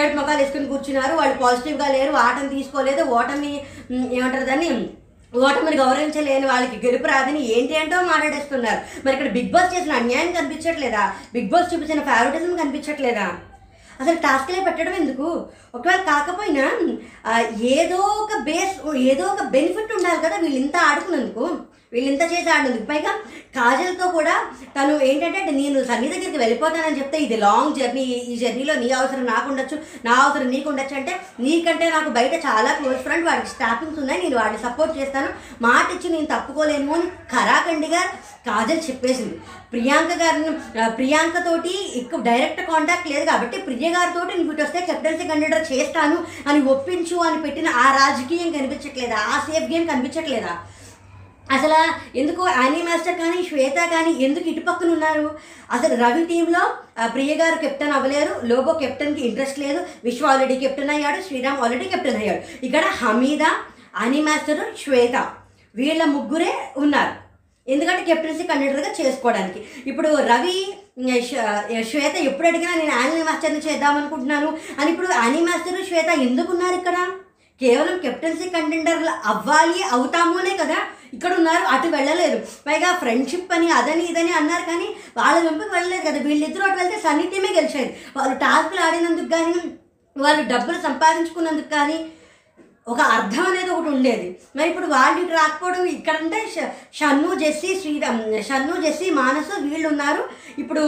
ఏడు మొక్కలు వేసుకుని కూర్చున్నారు. వాళ్ళు పాజిటివ్గా లేరు ఆటను తీసుకోలేదు ఓటమి ఏమంటారు దాన్ని? ఓటమిని గౌరవించలేని వాళ్ళకి గెలుపు రాదని ఏంటి ఏంటో మాట్లాడేస్తున్నారు. మరి ఇక్కడ బిగ్ బాస్ చేసిన అన్యాయం కనిపించట్లేదా? బిగ్ బాస్ చూపించిన ఫేవరెటిజం కనిపించట్లేదా? అసలు టాస్క్లే పెట్టడం ఎందుకు? ఒకవేళ కాకపోయినా ఏదో ఒక బేస్ ఏదో ఒక బెనిఫిట్ ఉండాలి కదా వీళ్ళు ఇంత ఆడుకున్నందుకు. వీళ్ళు ఇంత చేసి ఆడినందుకు పైగా కాజల్తో కూడా తను ఏంటంటే నేను సన్ని దగ్గరికి వెళ్ళిపోతానని చెప్తే ఇది లాంగ్ జర్నీ ఈ జర్నీలో నీ అవసరం నాకు ఉండొచ్చు నా అవసరం నీకు ఉండొచ్చు అంటే నీకంటే నాకు బయట చాలా క్లోజ్ ఫ్రెండ్ వాడికి స్టాఫింగ్స్ ఉన్నాయి నేను వాడిని సపోర్ట్ చేస్తాను. మాట ఇచ్చి నేను తప్పుకోలేము అని ఖరాఖండిగా కాజల్ చెప్పేసింది. ప్రియాంక గారిని ప్రియాంకతోటి ప్రియాంక తోటి ఎక్కువ డైరెక్ట్ కాంటాక్ట్ లేదు కాబట్టి ప్రియ గారితో నీకు వస్తే కెప్టెన్సీ కండక్టర్ చేస్తాను అని ఒప్పించు అని పెట్టిన ఆ రాజకీయం కనిపించట్లేదా? ఆ సేఫ్ గేమ్ కనిపించట్లేదా? అసలు ఎందుకు యానీ మాస్టర్ కానీ శ్వేత కానీ ఎందుకు ఇటుపక్కన ఉన్నారు? అసలు రవి టీంలో ప్రియగారు ప్రియ గారు కెప్టెన్ అవ్వలేరు లోబో కెప్టెన్కి ఇంట్రెస్ట్ లేదు విశ్వ ఆల్రెడీ కెప్టెన్ అయ్యాడు శ్రీరామ్ ఆల్రెడీ కెప్టెన్ అయ్యాడు. ఇక్కడ హమీద యానీ మాస్టర్ శ్వేత వీళ్ళ ముగ్గురే ఉన్నారు. ఎందుకంటే కెప్టెన్సీ కండక్టర్గా చేసుకోవడానికి. ఇప్పుడు రవి శ్వేత ఎప్పుడు అడిగినా నేను యానీ మాస్టర్ని చేద్దాం అనుకుంటున్నాను అని ఇప్పుడు యానీ మాస్టర్ శ్వేత ఎందుకు ఉన్నారు ఇక్కడ? కేవలం కెప్టెన్సీ కంటెండర్లు అవ్వాలి అవుతామునే కదా? ఇక్కడ ఉన్నారు అటు వెళ్ళలేరు పైగా ఫ్రెండ్షిప్ అని అదని ఇదని అన్నారు కానీ వాళ్ళ వెంపకి వెళ్ళలేదు కదా. వీళ్ళిద్దరూ అటు వెళ్తే సన్నీ టీమే గెలిచేది. వాళ్ళు టాస్క్లు ఆడినందుకు కానీ వాళ్ళు డబ్బులు సంపాదించుకున్నందుకు కానీ ఒక అర్థం అనేది ఒకటి ఉండేది. మరి ఇప్పుడు వాళ్ళు ఇటు రాకపోవడం ఇక్కడంటే ష- షన్ను జెస్సి శ్రీరామ్ షన్ను జెస్సి మానసు వీళ్ళు ఉన్నారు ఇప్పుడు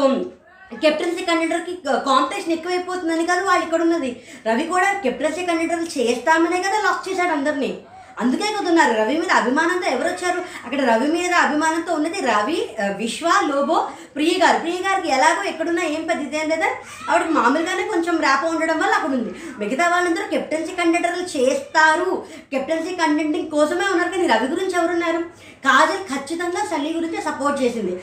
కెప్టెన్సీ కండక్టర్కి కాంపిటీషన్ ఎక్కువైపోతుందని కదా వాళ్ళు ఇక్కడ ఉన్నది రవి కూడా కెప్టెన్సీ కండక్టర్ చేస్తామనే కదా లాక్ చేశాడు అందరినీ. అందుకే కదున్నారు రవి మీద అభిమానంతో ఎవరు వచ్చారు? అక్కడ రవి మీద అభిమానంతో ఉన్నది రవి విశ్వ లోబో ప్రియ గారు. ప్రియ గారికి ఎలాగో ఎక్కడున్నా ఏం పెద్ద ఇదేం లేదా? ఆవిడకి మామూలుగానే కొంచెం ర్యాప్ ఉండడం వల్ల అక్కడ ఉంది. మిగతా వాళ్ళందరూ కెప్టెన్సీ కంటెండర్లు చేస్తారు. కెప్టెన్సీ కంటెంటింగ్ కోసమే ఉన్నారు కానీ రవి గురించి ఎవరున్నారు కాజల్ ఖచ్చితంగా సల్లి గురించి సపోర్ట్ చేసింది.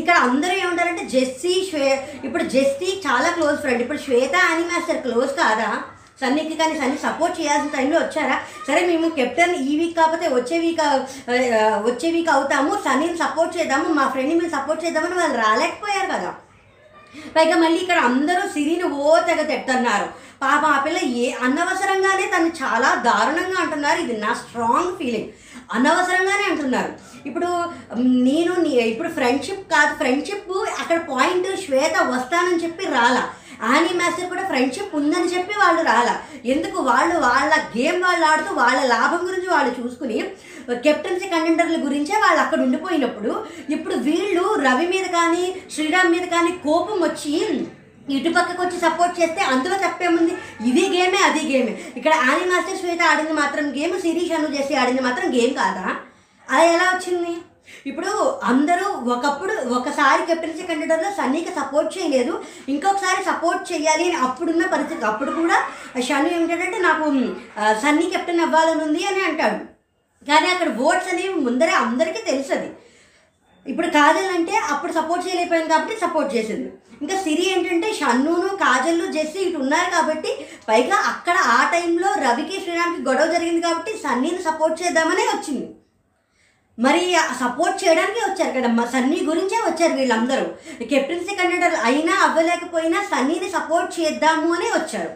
ఇక్కడ అందరూ ఏమంటారంటే జెస్సీ శ్వే ఇప్పుడు జెస్సీ చాలా క్లోజ్ ఫ్రెండ్. ఇప్పుడు శ్వేత అని మాస్టర్ క్లోజ్ కాదా? సన్నీకి కానీ సన్నీ సపోర్ట్ చేయాల్సిన టైంలో వచ్చారా? సరే మేము కెప్టెన్ ఈ వీక్ కాకపోతే వచ్చే వీక్ వచ్చే వీక్ అవుతాము. సన్నీని సపోర్ట్ చేద్దాము. మా ఫ్రెండ్ని మేము సపోర్ట్ చేద్దామని వాళ్ళు రాలేకపోయారు కదా. పైగా మళ్ళీ ఇక్కడ అందరూ సిరిని ఓ తెగ తిడుతున్నారు. పాప ఆ పిల్ల ఏ అనవసరంగానే తను చాలా దారుణంగా అంటున్నారు. ఇది నా స్ట్రాంగ్ ఫీలింగ్ అనవసరంగానే అంటున్నారు. ఇప్పుడు నేను ఇప్పుడు ఫ్రెండ్షిప్ కాదు. ఫ్రెండ్షిప్ అక్కడ పాయింట్ శ్వేత వస్తానని చెప్పి రాలా. ఆని మాస్టర్ కూడా ఫ్రెండ్షిప్ ఉందని చెప్పి వాళ్ళు రాలా. ఎందుకు? వాళ్ళు వాళ్ళ గేమ్ వాళ్ళు ఆడుతూ వాళ్ళ లాభం గురించి వాళ్ళు చూసుకుని కెప్టెన్సీ కంటెండర్ల గురించే వాళ్ళు అక్కడ ఉండిపోయినప్పుడు ఇప్పుడు వీళ్ళు రవి మీద కానీ శ్రీరామ్ మీద కానీ కోపం వచ్చి ఇటు పక్కకు వచ్చి సపోర్ట్ చేస్తే అందులో తప్పేముంది? ఇది గేమే అది గేమే. ఇక్కడ ఆని మాస్టర్ శ్వేత ఆడింది మాత్రం గేమ్ శిరీష్ అను చేసి ఆడింది మాత్రం గేమ్ కాదా? అది ఎలా వచ్చింది? ఇప్పుడు అందరూ ఒకప్పుడు ఒకసారి కెప్టెన్సీ కంటెండర్లో సన్నీకి సపోర్ట్ చేయలేదు. ఇంకొకసారి సపోర్ట్ చేయాలి అని అప్పుడున్న పరిస్థితి. అప్పుడు కూడా షన్ను ఏమిటంటే నాకు సన్నీ కెప్టెన్ అవ్వాలని ఉంది అని అంటాడు. కానీ అక్కడ ఓట్స్ అనేవి ముందరే అందరికీ తెలుసది ఇప్పుడు కాజల్ అంటే అప్పుడు సపోర్ట్ చేయలేకపోయింది కాబట్టి సపోర్ట్ చేసింది. ఇంకా సిరి ఏంటంటే షన్నును కాజల్లు జెస్సీ ఇటు ఉన్నారు కాబట్టి పైగా అక్కడ ఆ టైంలో రవికి శ్రీరామ్కి గొడవ జరిగింది కాబట్టి సన్నీని సపోర్ట్ చేద్దామనే వచ్చింది. మరి సపోర్ట్ చేయడానికి వచ్చారు కదా సన్నీ గురించే వచ్చారు వీళ్ళందరూ. కెప్టెన్సీ కండక్టర్ అయినా అవ్వలేకపోయినా సన్నీని సపోర్ట్ చేద్దాము అనే వచ్చారు.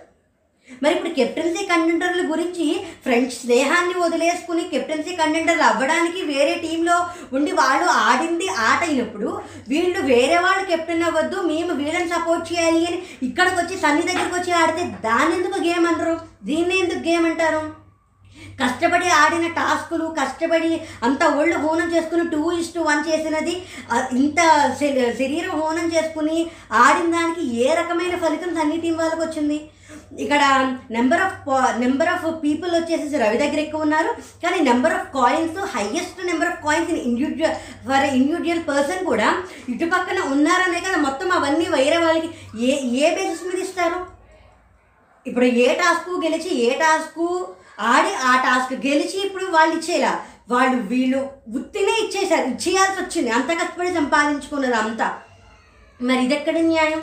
మరి ఇప్పుడు కెప్టెన్సీ కంటెండర్ల గురించి ఫ్రెండ్స్ స్నేహాన్ని వదిలేసుకుని కెప్టెన్సీ కంటెండర్లు అవ్వడానికి వేరే టీంలో ఉండి వాళ్ళు ఆడింది ఆట అయినప్పుడు వీళ్ళు వేరే వాళ్ళు కెప్టెన్ అవ్వద్దు మేము వీళ్ళని సపోర్ట్ చేయాలి అని ఇక్కడికి వచ్చి సన్నీ దగ్గరికి వచ్చి ఆడితే దాన్ని ఎందుకు గేమ్ అంటారు? దీన్ని ఎందుకు గేమ్ అంటారు? కష్టపడి ఆడిన టాస్కులు కష్టపడి అంత ఒళ్ళు హోనం చేసుకుని టూ ఇస్టు వన్ చేసినది ఇంత శరీరం హోనం చేసుకుని ఆడిన దానికి ఏ రకమైన ఫలితం సన్నీ టీం వాళ్ళకి వచ్చింది? ఇక్కడ number of number of people వచ్చేసి రవి దగ్గర ఎక్కువ ఉన్నారు. కానీ number of coins highest number of coins in individual for individual person కూడా ఇటు పక్కన ఉన్నారనే కదా మొత్తం అవన్నీ వేరే వాళ్ళకి ఏ ఏ బేసిస్ మీద ఇస్తారు? ఇప్పుడు ఏ టాస్క్ గెలిచి ఏ టాస్కు ఆడి ఆ టాస్క్ గెలిచి ఇప్పుడు వాళ్ళు ఇచ్చేలా. వాళ్ళు వీళ్ళు ఉత్తినే ఇచ్చేసారు ఇచ్చేయాల్సి వచ్చింది. అంత కష్టపడి సంపాదించుకున్నది అంతా. మరి ఇదెక్కడ న్యాయం?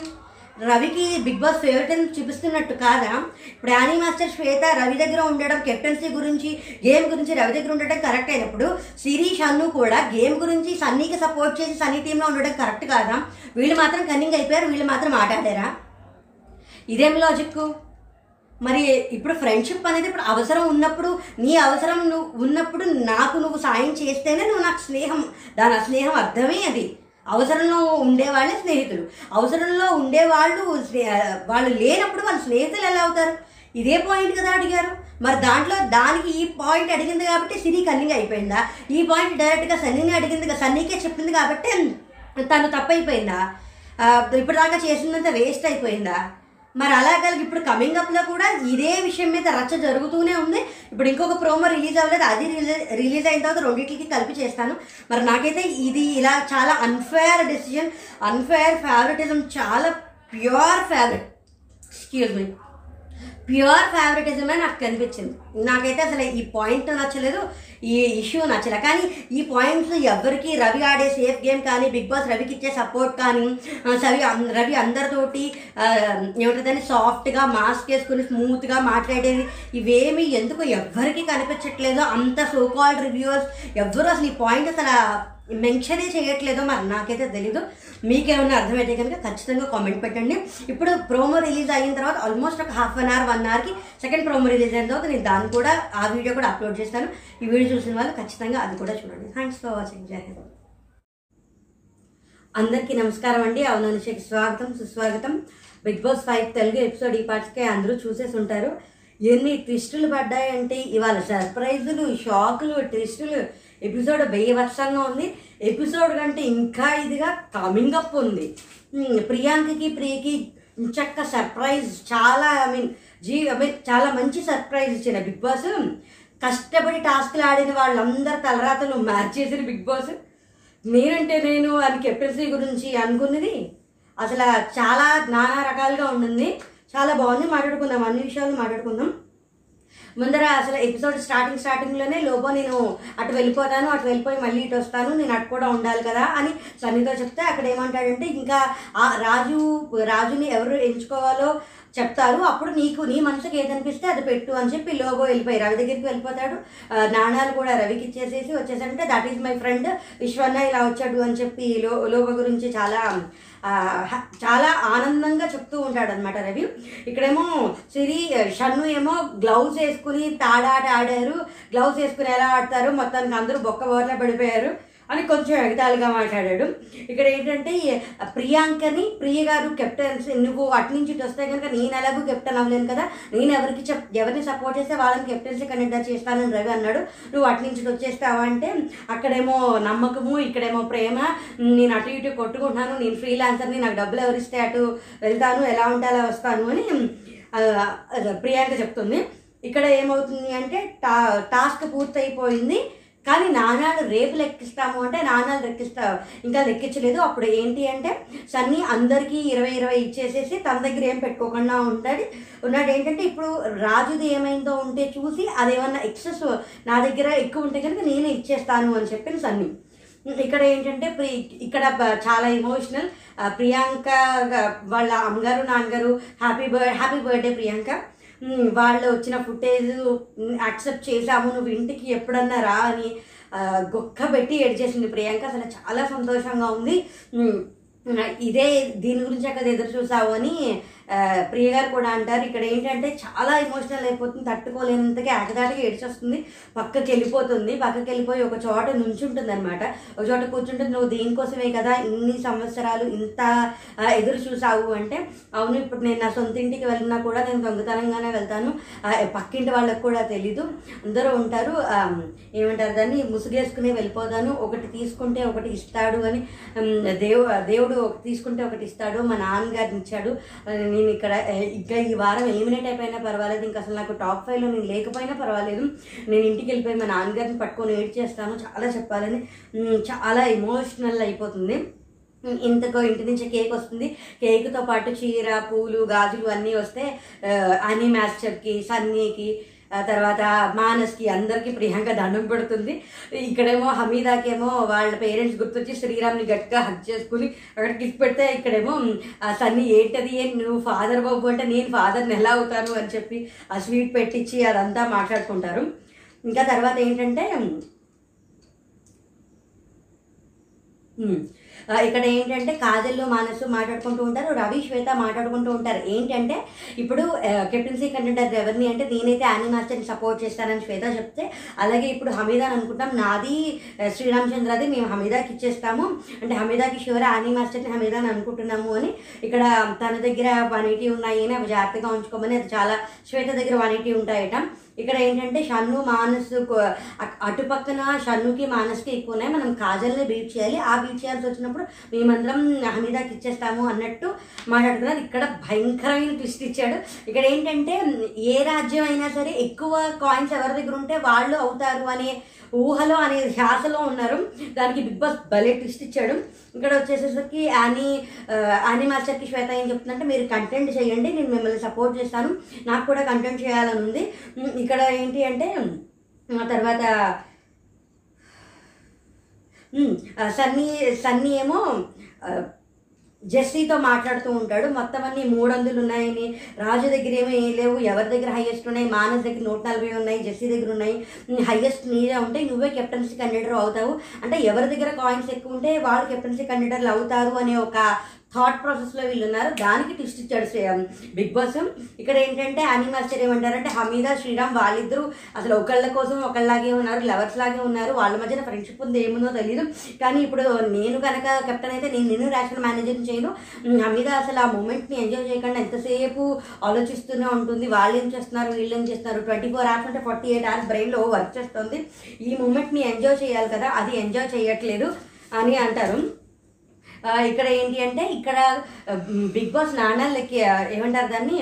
రవికి బిగ్ బాస్ ఫేవరెట్ అని చూపిస్తున్నట్టు కాదా? ఇప్పుడు యానీ మాస్టర్ శ్వేత రవి దగ్గర ఉండడం కెప్టెన్సీ గురించి గేమ్ గురించి రవి దగ్గర ఉండడం కరెక్ట్ అయినప్పుడు సిరీ షన్ను కూడా గేమ్ గురించి సన్నీకి సపోర్ట్ చేసి సన్నీ టీంలో ఉండడం కరెక్ట్ కాదా? వీళ్ళు మాత్రం కన్నింగ్ అయిపోయారు. వీళ్ళు మాత్రం ఆటాడారా ఇదేం లాజిక్ మరి ఇప్పుడు ఫ్రెండ్షిప్ అనేది ఇప్పుడు అవసరం ఉన్నప్పుడు నీ అవసరం నువ్వు ఉన్నప్పుడు నాకు నువ్వు సాయం చేస్తేనే నువ్వు నాకు స్నేహం దాని ఆ స్నేహం అర్థమే అది. అవసరంలో ఉండేవాళ్ళే స్నేహితులు. అవసరంలో ఉండేవాళ్ళు వాళ్ళు లేనప్పుడు వాళ్ళు స్నేహితులు ఎలా అవుతారు? ఇదే పాయింట్ కదా అడిగారు. మరి దాంట్లో దానికి ఈ పాయింట్ అడిగింది కాబట్టి సిరి కన్నింగ్ అయిపోయిందా? ఈ పాయింట్ డైరెక్ట్గా సన్నీని అడిగింది సన్నీకే చెప్పింది కాబట్టి తను తప్పైపోయిందా? ఇప్పుడు ఇప్పటిదాకా చేసిందంతా వేస్ట్ అయిపోయిందా? మరి అలాగే ఇప్పుడు కమింగ్ అప్లో కూడా ఇదే విషయం మీద రచ్చ జరుగుతూనే ఉంది. ఇప్పుడు ఇంకొక ప్రోమో రిలీజ్ అవ్వలేదు అది రిలీజ్ రిలీజ్ అయిన తర్వాత రెండింటికి కలిపి చేస్తాను. మరి నాకైతే ఇది ఇలా చాలా అన్ఫేర్ డెసిజన్ అన్ఫేర్ ఫేవరెటిజం చాలా pure favourite excuse me pure ఫేవరెటిజమే నాకు కనిపించింది. నాకైతే అసలు ఈ పాయింట్ నచ్చలేదు ఈ ఇష్యూ నచ్చలేదు కానీ ఈ పాయింట్స్ ఎవరికి రవి ఆడే సేఫ్ గేమ్ కానీ బిగ్ బాస్ రవికి ఇచ్చే సపోర్ట్ కానీ సవి రవి అందరితోటి ఆ, ఏమిటంటే సాఫ్ట్గా మాస్క్ వేసుకుని స్మూత్గా మాట్లాడేది ఇవేమి ఎందుకు ఎవ్వరికి కనిపించట్లేదో. అంత సోకాల్డ్ రివ్యూస్ రివ్యూవర్స్ ఎవ్వరు అసలు ఈ పాయింట్ అసలు మెన్షనే చేయట్లేదో మరి నాకైతే తెలీదు. మీకేమైనా అర్థమైతే కనుక ఖచ్చితంగా కామెంట్ పెట్టండి. ఇప్పుడు ప్రోమో రిలీజ్ అయిన తర్వాత ఆల్మోస్ట్ ఒక హాఫ్ అన్ అవర్ వన్ అవర్కి సెకండ్ ప్రోమో రిలీజ్ అయిన తర్వాత నేను దాన్ని కూడా ఆ వీడియో కూడా అప్లోడ్ చేస్తాను. ఈ వీడియో చూసిన వాళ్ళు ఖచ్చితంగా అది కూడా చూడండి. థ్యాంక్స్ ఫర్ వాచింగ్ జై హింద్ అందరికీ నమస్కారం అండి. అవుననుషకి స్వాగతం సుస్వాగతం. Bigg Boss five Telugu episode ఈ పాటికే అందరూ చూసేసి ఉంటారు. ఎన్ని ట్విస్టులు పడ్డాయంటే ఇవాళ సర్ప్రైజులు షాకులు ట్విస్టులు ఎపిసోడ్ బేయవర్షంగా ఉంది. ఎపిసోడ్ కంటే ఇంకా ఇదిగా కమింగ్ అప్ ఉంది. ప్రియాంకకి ప్రియకి చక్క సర్ప్రైజ్ చాలా ఐ మీన్ జీ ఐ మీన్ చాలా మంచి సర్ప్రైజ్ ఇచ్చిన బిగ్ బాస్. కష్టపడి టాస్క్లు ఆడిన వాళ్ళందరి తలరాతలు మార్చేసిన బిగ్ బాస్. నేనంటే నేను అని కెప్టెన్సీ గురించి అనుకున్నది. అసలు చాలా నానా రకాలుగా ఉంటుంది. చాలా బాగుంది. మాట్లాడుకుందాం. అన్ని విషయాలు మాట్లాడుకుందాం. ముందర అసలు ఎపిసోడ్ స్టార్టింగ్ స్టార్టింగ్లోనే లోపో నేను అటు వెళ్ళిపోతాను అటు వెళ్ళిపోయి మళ్ళీ ఇటు వస్తాను నేను అటు కూడా ఉండాలి కదా అని సన్నితో చెప్తే అక్కడ ఏమంటాడంటే ఇంకా ఆ రాజు రాజుని ఎవరు ఎంచుకోవాలో చెప్తారు. అప్పుడు నీకు నీ మనసుకి ఏదనిపిస్తే అది పెట్టు అని చెప్పి లోగో వెళ్ళిపోయి రవి దగ్గరికి వెళ్ళిపోతాడు. నాణాలు కూడా రవికి ఇచ్చేసేసి వచ్చేసంటే దట్ ఈజ్ మై ఫ్రెండ్ విశ్వన్న ఇలా వచ్చాడు అని చెప్పి లో లోగో గురించి చాలా చాలా ఆనందంగా చెప్తూ ఉంటాడు అనమాట రవి. ఇక్కడేమో సిరి షన్ను ఏమో గ్లౌజ్ వేసుకుని తాడాట ఆడారు. గ్లౌజ్ వేసుకుని ఎలా ఆడతారు? మొత్తానికి అందరూ బొక్క బోర్లా పడిపోయారు. అని కొంచెం ఎగతాళిగా మాట్లాడాడు. ఇక్కడ ఏంటంటే ప్రియాంకని ప్రియ గారు కెప్టెన్స్ నువ్వు అటు నుంచి ఇటు వస్తే కనుక నేను ఎలాగో కెప్టెన్ అవ్వలేను కదా. నేను ఎవరికి చెప్ ఎవరిని సపోర్ట్ చేస్తే వాళ్ళని కెప్టెన్సీ కండక్టర్ చేస్తానని రవి అన్నాడు. నువ్వు అటు నుంచి ఇటు వచ్చేస్తావా అంటే అక్కడేమో నమ్మకము ఇక్కడేమో ప్రేమ. నేను అటు ఇటు కొట్టుకుంటున్నాను నేను ఫ్రీలాన్సర్ని నాకు డబ్బులు ఎవరిస్తే అటు వెళ్తాను ఎలా ఉంటే అలా వస్తాను అని ప్రియాంక చెప్తుంది. ఇక్కడ ఏమవుతుంది అంటే టా టాస్క్ పూర్తయిపోయింది. కానీ నాణాలు రేపు లెక్కిస్తాము అంటే నాణాలు లెక్కిస్తా ఇంకా లెక్కించలేదు. అప్పుడు ఏంటి అంటే సన్నీ అందరికీ ఇరవై ఇరవై ఇచ్చేసేసి తన దగ్గర ఏం పెట్టుకోకుండా ఉంటుంది ఉన్నాడు ఏంటంటే ఇప్పుడు రాజుది ఏమైందో ఉంటే చూసి అదేమన్నా ఎక్సెస్ నా దగ్గర ఎక్కువ ఉంటే కనుక నేనే ఇచ్చేస్తాను అని చెప్పిన సన్నీ. ఇక్కడ ఏంటంటే ప్రి ఇక్కడ చాలా ఎమోషనల్ ప్రియాంక వాళ్ళ అమ్మగారు నాన్నగారు happy birth happy birthday Priyanka. వాళ్ళు వచ్చిన ఫుటేజ్ యాక్సెప్ట్ చేసాము నువ్వు ఇంటికి ఎప్పుడన్నా రా అని గొక్క పెట్టి ఎడిచేసింది ప్రియాంక. అసలు చాలా సంతోషంగా ఉంది. ఇదే దీని గురించి అక్కడ ఎదురు చూసావు అని ప్రియ గారు కూడా అంటారు ఇక్కడ ఏంటంటే చాలా ఎమోషనల్ అయిపోతుంది తట్టుకోలేనంతగా ఏకదాటిగా ఏడ్చొస్తుంది పక్కకి వెళ్ళిపోతుంది పక్కకి వెళ్ళిపోయి ఒక చోట నుంచుంటుంది అనమాట ఒక చోట కూర్చుంటుంది నువ్వు దీనికోసమే కదా ఇన్ని సంవత్సరాలు ఇంత ఎదురు చూసావు అంటే అవును ఇప్పుడు నేను నా సొంత ఇంటికి వెళ్ళినా కూడా నేను దొంగతనంగానే వెళ్తాను. పక్కింటి వాళ్ళకి కూడా తెలీదు. అందరూ ఉంటారు ఏమంటారు దాన్ని ముసుగేసుకునే వెళ్ళిపోతాను ఒకటి తీసుకుంటే ఒకటి ఇస్తాడు అని దేవు దేవుడు ఒకటి తీసుకుంటే ఒకటి ఇస్తాడు మా నాన్నగారిని ఇచ్చాడు నేను ఇక్కడ ఆ, ఇంకా ఈ వారం ఎలిమినేట్ అయిపోయినా పర్వాలేదు. ఇంకా అసలు నాకు టాప్ ఫైవ్లో నేను లేకపోయినా పర్వాలేదు. నేను ఇంటికి వెళ్ళిపోయి మా నాన్నగారిని పట్టుకొని ఏడ్ చేస్తాను. చాలా చెప్పాలని చాలా ఎమోషనల్ అయిపోతుంది. ఇంతకో ఇంటి నుంచి కేక్ వస్తుంది. కేక్తో పాటు చీర పూలు గాజులు అన్నీ వస్తే ఆ, అనీ మాస్టర్కి సన్నీకి తర్వాత మానస్కి అందరికీ ప్రియాంక దండం పెడుతుంది. ఇక్కడేమో హమీదాకేమో వాళ్ళ పేరెంట్స్ గుర్తొచ్చి శ్రీరామ్ని గట్టిగా హక్ చేసుకుని అక్కడ గిఫ్ట్ పెడితే ఇక్కడేమో సన్ని ఏంటది? ఏం నువ్వు ఫాదర్ బాబు అంటే నేను ఫాదర్ని ఎలా అవుతాను? అని చెప్పి ఆ స్వీట్ పెట్టించి అదంతా మాట్లాడుకుంటారు. ఇంకా తర్వాత ఏంటంటే ఇక్కడ ఏంటంటే కాజల్లో మానసు మాట్లాడుకుంటూ ఉంటారు రవి శ్వేత మాట్లాడుకుంటూ ఉంటారు. ఏంటంటే ఇప్పుడు కెప్టెన్సీ కంటెంటర్ ఎవరిని అంటే నేనైతే యానీ మాస్టర్ని సపోర్ట్ చేస్తానని శ్వేత చెప్తే అలాగే ఇప్పుడు హమీదాని అనుకుంటాం నాది శ్రీరామచంద్రది మేము హమీదాకి ఇచ్చేస్తాము. అంటే హమీదాకి షూర్ యానీ మాస్టర్ని హమీదాని అనుకుంటున్నాము అని ఇక్కడ తన దగ్గర వన్ ఎయిటీ ఉన్నాయి అని అవి జాగ్రత్తగా ఉంచుకోమని అది చాలా శ్వేత దగ్గర వన్ ఎయిటీ ఉంటాయట. ఇక్కడ ఏంటంటే షన్ను మానస్ అటుపక్కన షన్నుకి మానస్కి ఎక్కువ ఉన్నాయి మనం కాజల్ని బీట్ చేయాలి. ఆ బీట్ చేయాల్సి వచ్చినప్పుడు మేమందరం హమీదాకి ఇచ్చేస్తాము అన్నట్టు మాట్లాడుతున్నారు. ఇక్కడ భయంకరమైన ట్విస్ట్ ఇచ్చాడు. ఇక్కడ ఏంటంటే ఏ రాజ్యం అయినా సరే ఎక్కువ కాయిన్స్ ఎవరి దగ్గర ఉంటే వాళ్ళు అవుతారు అనే ఊహలో అనే ధ్యాసలో ఉన్నారు. దానికి బిగ్ బాస్ భలే ట్విస్ట్ ఇచ్చాడు. ఇక్కడ వచ్చేసరికి యానీ యానీ మాస్టర్కి శ్వేత ఏం చెప్తుందంటే మీరు కంటెంట్ చేయండి నేను మిమ్మల్ని సపోర్ట్ చేస్తాను. నాకు కూడా కంటెంట్ చేయాలని ఉంది. ఇక్కడ ఏంటి అంటే ఆ తర్వాత సన్నీ సన్నీ ఏమో జస్టీతో మాట్లాడుతూ ఉంటాడు. మొత్తం అన్ని మూడు వందలు ఉన్నాయని. రాజు దగ్గర ఏమీ లేవు. ఎవరి దగ్గర హైయెస్ట్ ఉన్నాయి? మానస్ దగ్గర నూట నలభై ఉన్నాయి. జెస్సీ దగ్గర ఉన్నాయి. హైయెస్ట్ నీదే ఉంటే నువ్వే కెప్టెన్సీ కండిడర్ అవుతావు. అంటే ఎవరి దగ్గర కాయిన్స్ ఎక్కువ ఉంటే వాళ్ళు కెప్టెన్సీ కండిడర్లు అవుతారు అనే ఒక థాట్ ప్రాసెస్లో వీళ్ళు ఉన్నారు. దానికి ట్విస్ట్ ఇచ్చాడు శ్రీ- బిగ్ బాస్ ఇక్కడ ఏంటంటే అనిమాస్టర్ ఏమంటారంటే హమీదా శ్రీరామ్ వాళ్ళిద్దరూ అసలు ఒకళ్ళ కోసం ఒకళ్ళలాగే ఉన్నారు లవర్స్ లాగే ఉన్నారు. వాళ్ళ మధ్యన ఫ్రెండ్షిప్ ఉంది ఏముందో తెలియదు కానీ ఇప్పుడు నేను కనుక కెప్టెన్ అయితే నేను నేను రేషనల్ మేనేజర్ చేయను. హమీదా అసలు ఆ మూమెంట్ని ఎంజాయ్ చేయకుండా ఎంతసేపు ఆలోచిస్తూనే ఉంటుంది. వాళ్ళు ఏం చేస్తున్నారు వీళ్ళు ఏం చేస్తున్నారు? ట్వంటీ ఫోర్ అవర్స్ అంటే ఫార్టీ ఎయిట్ అవర్స్ బ్రెయిన్లో వర్క్ చేస్తుంది. ఈ మూమెంట్ని ఎంజాయ్ చేయాలి కదా. అది ఎంజాయ్ చేయట్లేదు అని అంటారు. ఇక్కడ ఏంటి అంటే ఇక్కడ బిగ్ బాస్ నాణాలకి ఏమంటారు దాన్ని?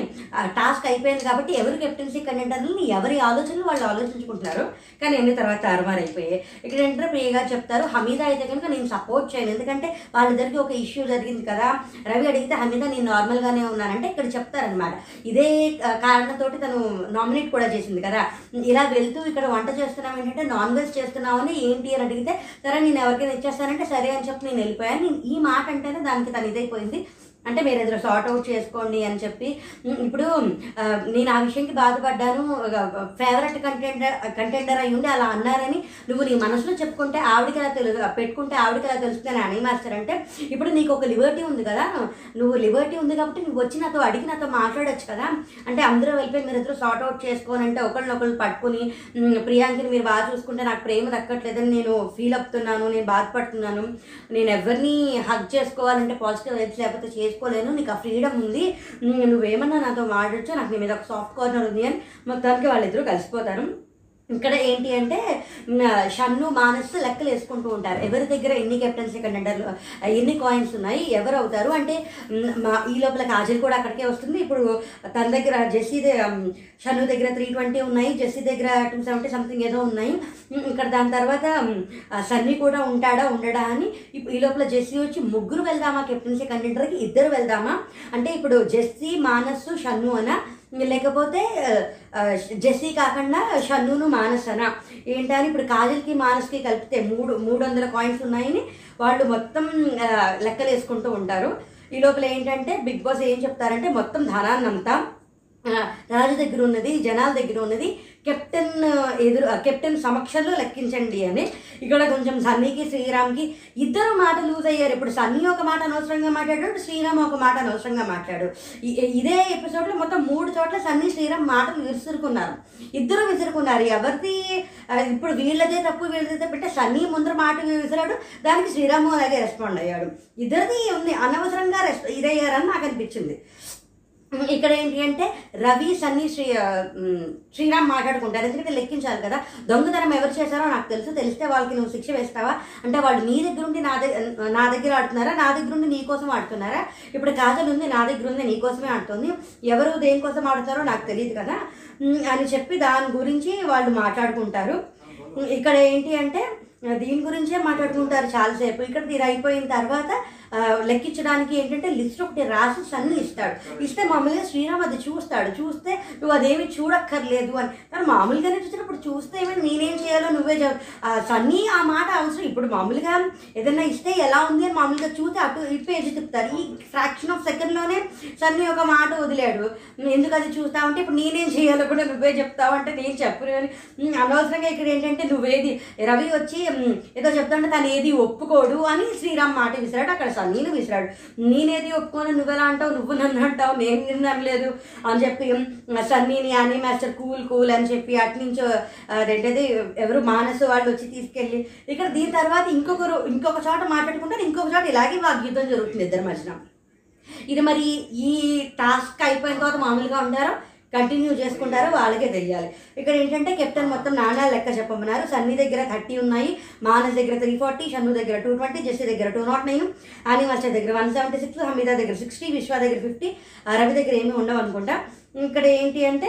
టాస్క్ అయిపోయింది కాబట్టి ఎవరు కెప్టెన్సీ కంటెంటర్ని ఎవరి ఆలోచనలు వాళ్ళు ఆలోచించుకుంటున్నారు. కానీ ఎన్ని తర్వాత తారుమారు అయిపోయాయి. ఇక్కడ ఏంటంటే ప్రియగా చెప్తారు హమీదా అయితే కనుక నేను సపోర్ట్ చేయను. ఎందుకంటే వాళ్ళిద్దరికి ఒక ఇష్యూ జరిగింది కదా. రవి అడిగితే హమీదా నేను నార్మల్గానే ఉన్నానంటే ఇక్కడ చెప్తారనమాట ఇదే కారణంతోటి తను నామినేట్ కూడా చేసింది కదా. ఇలా వెళ్తూ ఇక్కడ వంట చేస్తున్నాం. ఏంటంటే నాన్ వెజ్ చేస్తున్నామని ఏంటి అని అడిగితే సరే నేను ఎవరికైనా ఇచ్చేస్తానంటే సరే అని చెప్పి నేను వెళ్ళిపోయాను. నేను ఈ మాట అంటేనే దానికి తను ఇదైపోయింది. అంటే మీరు ఇద్దరు సార్ట్ అవుట్ చేసుకోండి అని చెప్పి ఇప్పుడు నేను ఆ విషయంకి బాధపడ్డాను ఫేవరెట్ కంటెండర్ కంటెండర్ అయి ఉండి అలా అన్నారని నువ్వు నీ మనసులో చెప్పుకుంటే ఆవిడకి ఎలా తెలుసు పెట్టుకుంటే ఆవిడకి ఎలా తెలుస్తుంది అని మాస్టర్ అంటే ఇప్పుడు నీకు ఒక లిబర్టీ ఉంది కదా నువ్వు లిబర్టీ ఉంది కాబట్టి నువ్వు వచ్చి నాతో అడిగి నాతో మాట్లాడచ్చు కదా అంటే అందరూ వెళ్ళిపోయి మీరు ఇద్దరు సార్ట్ అవుట్ చేసుకోనంటే ఒకళ్ళనొకళ్ళు పట్టుకుని ప్రియాంకిని ప్రియాంకని మీరు బాగా చూసుకుంటే నాకు ప్రేమ దక్కట్లేదని నేను ఫీల్ అవుతున్నాను నేను బాధపడుతున్నాను నేను ఎవరిని హక్ చేసుకోవాలంటే పాజిటివ్ వైబ్స్ లేకపోతే చేసుకోలేను నీకు ఆ ఫ్రీడమ్ ఉంది. నువ్వేమన్నా నాతో మాట్లాడచ్చు నాకు నీ మీద ఒక సాఫ్ట్ కార్నర్ ఉంది అని మొత్తానికి వాళ్ళిద్దరూ కలిసిపోతారు. ఇక్కడ ఏంటి అంటే షన్ను మానస్ లెక్కలు వేసుకుంటూ ఉంటారు. ఎవరి దగ్గర ఎన్ని కెప్టెన్సీ కంటెండర్లు ఎన్ని కాయిన్స్ ఉన్నాయి ఎవరు అవుతారు అంటే మా ఈ లోపల కాజల్ కూడా అక్కడికే వస్తుంది. ఇప్పుడు తన దగ్గర జెస్సీ షన్ను దగ్గర త్రీ ట్వంటీ ఉన్నాయి జెస్సీ దగ్గర టూ సెవెంటీ సంథింగ్ ఏదో ఉన్నాయి. ఇక్కడ దాని తర్వాత సన్నీ కూడా ఉంటాడా ఉండడా అని ఇప్పుడు ఈ లోపల జెస్సీ వచ్చి ముగ్గురు వెళ్దామా కెప్టెన్సీ కంటెండర్కి ఇద్దరు వెళ్దామా? అంటే ఇప్పుడు జెస్సీ మానస్ షన్ను అనా లేకపోతే జెస్సీ కాకుండా షన్నును మానసన. ఏంటని ఇప్పుడు కాజల్కి మానస్కి కలిపితే మూడు మూడు వందల కాయిన్స్ ఉన్నాయని వాళ్ళు మొత్తం లెక్కలు వేసుకుంటూ ఉంటారు. ఈ లోపల ఏంటంటే బిగ్ బాస్ ఏం చెప్తారంటే మొత్తం ధనాన్నంతా ఆ, రాజు దగ్గర ఉన్నది జనాల దగ్గర ఉన్నది కెప్టెన్ ఎదురు కెప్టెన్ సమక్షంలో లెక్కించండి అని ఇక్కడ కొంచెం సన్నీకి శ్రీరామ్కి ఇద్దరు మాట లూజ్ అయ్యారు. ఇప్పుడు సన్నీ ఒక మాట అనవసరంగా మాట్లాడాడు శ్రీరామ్ ఒక మాట అనవసరంగా మాట్లాడు ఇదే ఎపిసోడ్లో మొత్తం మూడు చోట్ల సన్నీ శ్రీరామ్ మాటలు విసురుకున్నారు. ఇద్దరు విసురుకున్నారు. ఎవరిది ఇప్పుడు వీళ్ళదే తప్పు వీళ్ళదే తప్పు అంటే సన్నీ ముందర మాట విసిరాడు దానికి శ్రీరాము అలాగే రెస్పాండ్ అయ్యాడు. ఇద్దరిది ఉంది అనవసరంగా రెస్ ఇదయ్యారని నాకు అనిపించింది. ఇక్కడ ఏంటి అంటే రవి సన్నీ శ్రీ శ్రీరామ్ మాట్లాడుకుంటారు. ఎందుకంటే లెక్కించాలి కదా. దొంగతనం ఎవరు చేశారో నాకు తెలుసు. తెలిస్తే వాళ్ళకి నువ్వు శిక్ష వేస్తావా? అంటే వాళ్ళు నీ దగ్గర ఉండి నా దగ్గర నా దగ్గర ఆడుతున్నారా? నా దగ్గర ఉండి నీ కోసం ఆడుతున్నారా? ఇప్పుడు కాజల్ ఉంది నా దగ్గర ఉంది నీ కోసమే ఆడుతుంది. ఎవరు దేనికోసం ఆడుతారో నాకు తెలియదు కదా. అని చెప్పి దాని గురించి వాళ్ళు మాట్లాడుకుంటారు. ఇక్కడ ఏంటి అంటే దీని గురించే మాట్లాడుకుంటారు చాలాసేపు. ఇక్కడ ఇది అయిపోయిన తర్వాత లెక్కించడానికి ఏంటంటే లిస్ట్ ఒకటి రాసి సన్ని ఇస్తాడు. ఇస్తే మామూలుగా శ్రీరామ్ అది చూస్తాడు. చూస్తే నువ్వు అదేమి చూడక్కర్లేదు అని. కానీ మామూలుగానే చూసినప్పుడు చూస్తే ఏమైనా నేనేం చేయాలో నువ్వే సన్నీ ఆ మాట అవసరం. ఇప్పుడు మామూలుగా ఏదైనా ఇస్తే ఎలా ఉంది అని మామూలుగా చూస్తే అటు ఇటు పేజీ తిప్పుతారు. ఈ ఫ్రాక్షన్ ఆఫ్ సెకండ్లోనే సన్నీ ఒక మాట వదిలాడు. ఎందుకు అది చూస్తావంటే ఇప్పుడు నేనేం చేయాలో కూడా నువ్వే చెప్తావు అంటే నేను చెప్పను అని. అనవసరంగా ఇక్కడ ఏంటంటే నువ్వేది రవి వచ్చి ఏదో ఏదో చెప్తాంటే తను ఏది ఒప్పుకోడు అని శ్రీరామ్ మాట విసిరాడు అక్కడ నేను విసిరాడు. నేనేది ఒప్పుకోను నువ్వెలా అంటావు? నువ్వు నన్ను అంటావు నేను నిన్ను అనలేదు అని చెప్పి సన్నీని అని మాస్టర్ కూల్ కూల్ అని చెప్పి అటు నుంచి అదేంటది ఎవరు మానసు వాళ్ళు వచ్చి తీసుకెళ్ళి ఇక్కడ దీని తర్వాత ఇంకొకరు ఇంకొక చోట మాట్లాడుకుంటారు ఇంకొక చోట ఇలాగే వాగ్యుద్ధం జరుగుతుంది ఇద్దరి మధ్యన. ఇది మరి ఈ టాస్క్ అయిపోయిన తర్వాత మామూలుగా ఉంటారు కంటిన్యూ చేసుకుంటారో వాళ్ళకే తెలియాలి. ఇక్కడ ఏంటంటే కెప్టెన్ మొత్తం నాణ్యాలు లెక్క చెప్పమన్నారు. సన్నీ దగ్గర థర్టీ ఉన్నాయి మానస్ దగ్గర త్రీ ఫార్టీ షన్ను దగ్గర టూ ట్వంటీ జెస్సీ దగ్గర టూ నాట్ నైన్ అనివర్స దగ్గర వన్ సెవెంటీ సిక్స్ హమీదా దగ్గర సిక్స్టీ విశ్వ దగ్గర ఫిఫ్టీ రవి దగ్గర ఏమీ ఉండవు అనుకుంటా. ఇక్కడ ఏంటి అంటే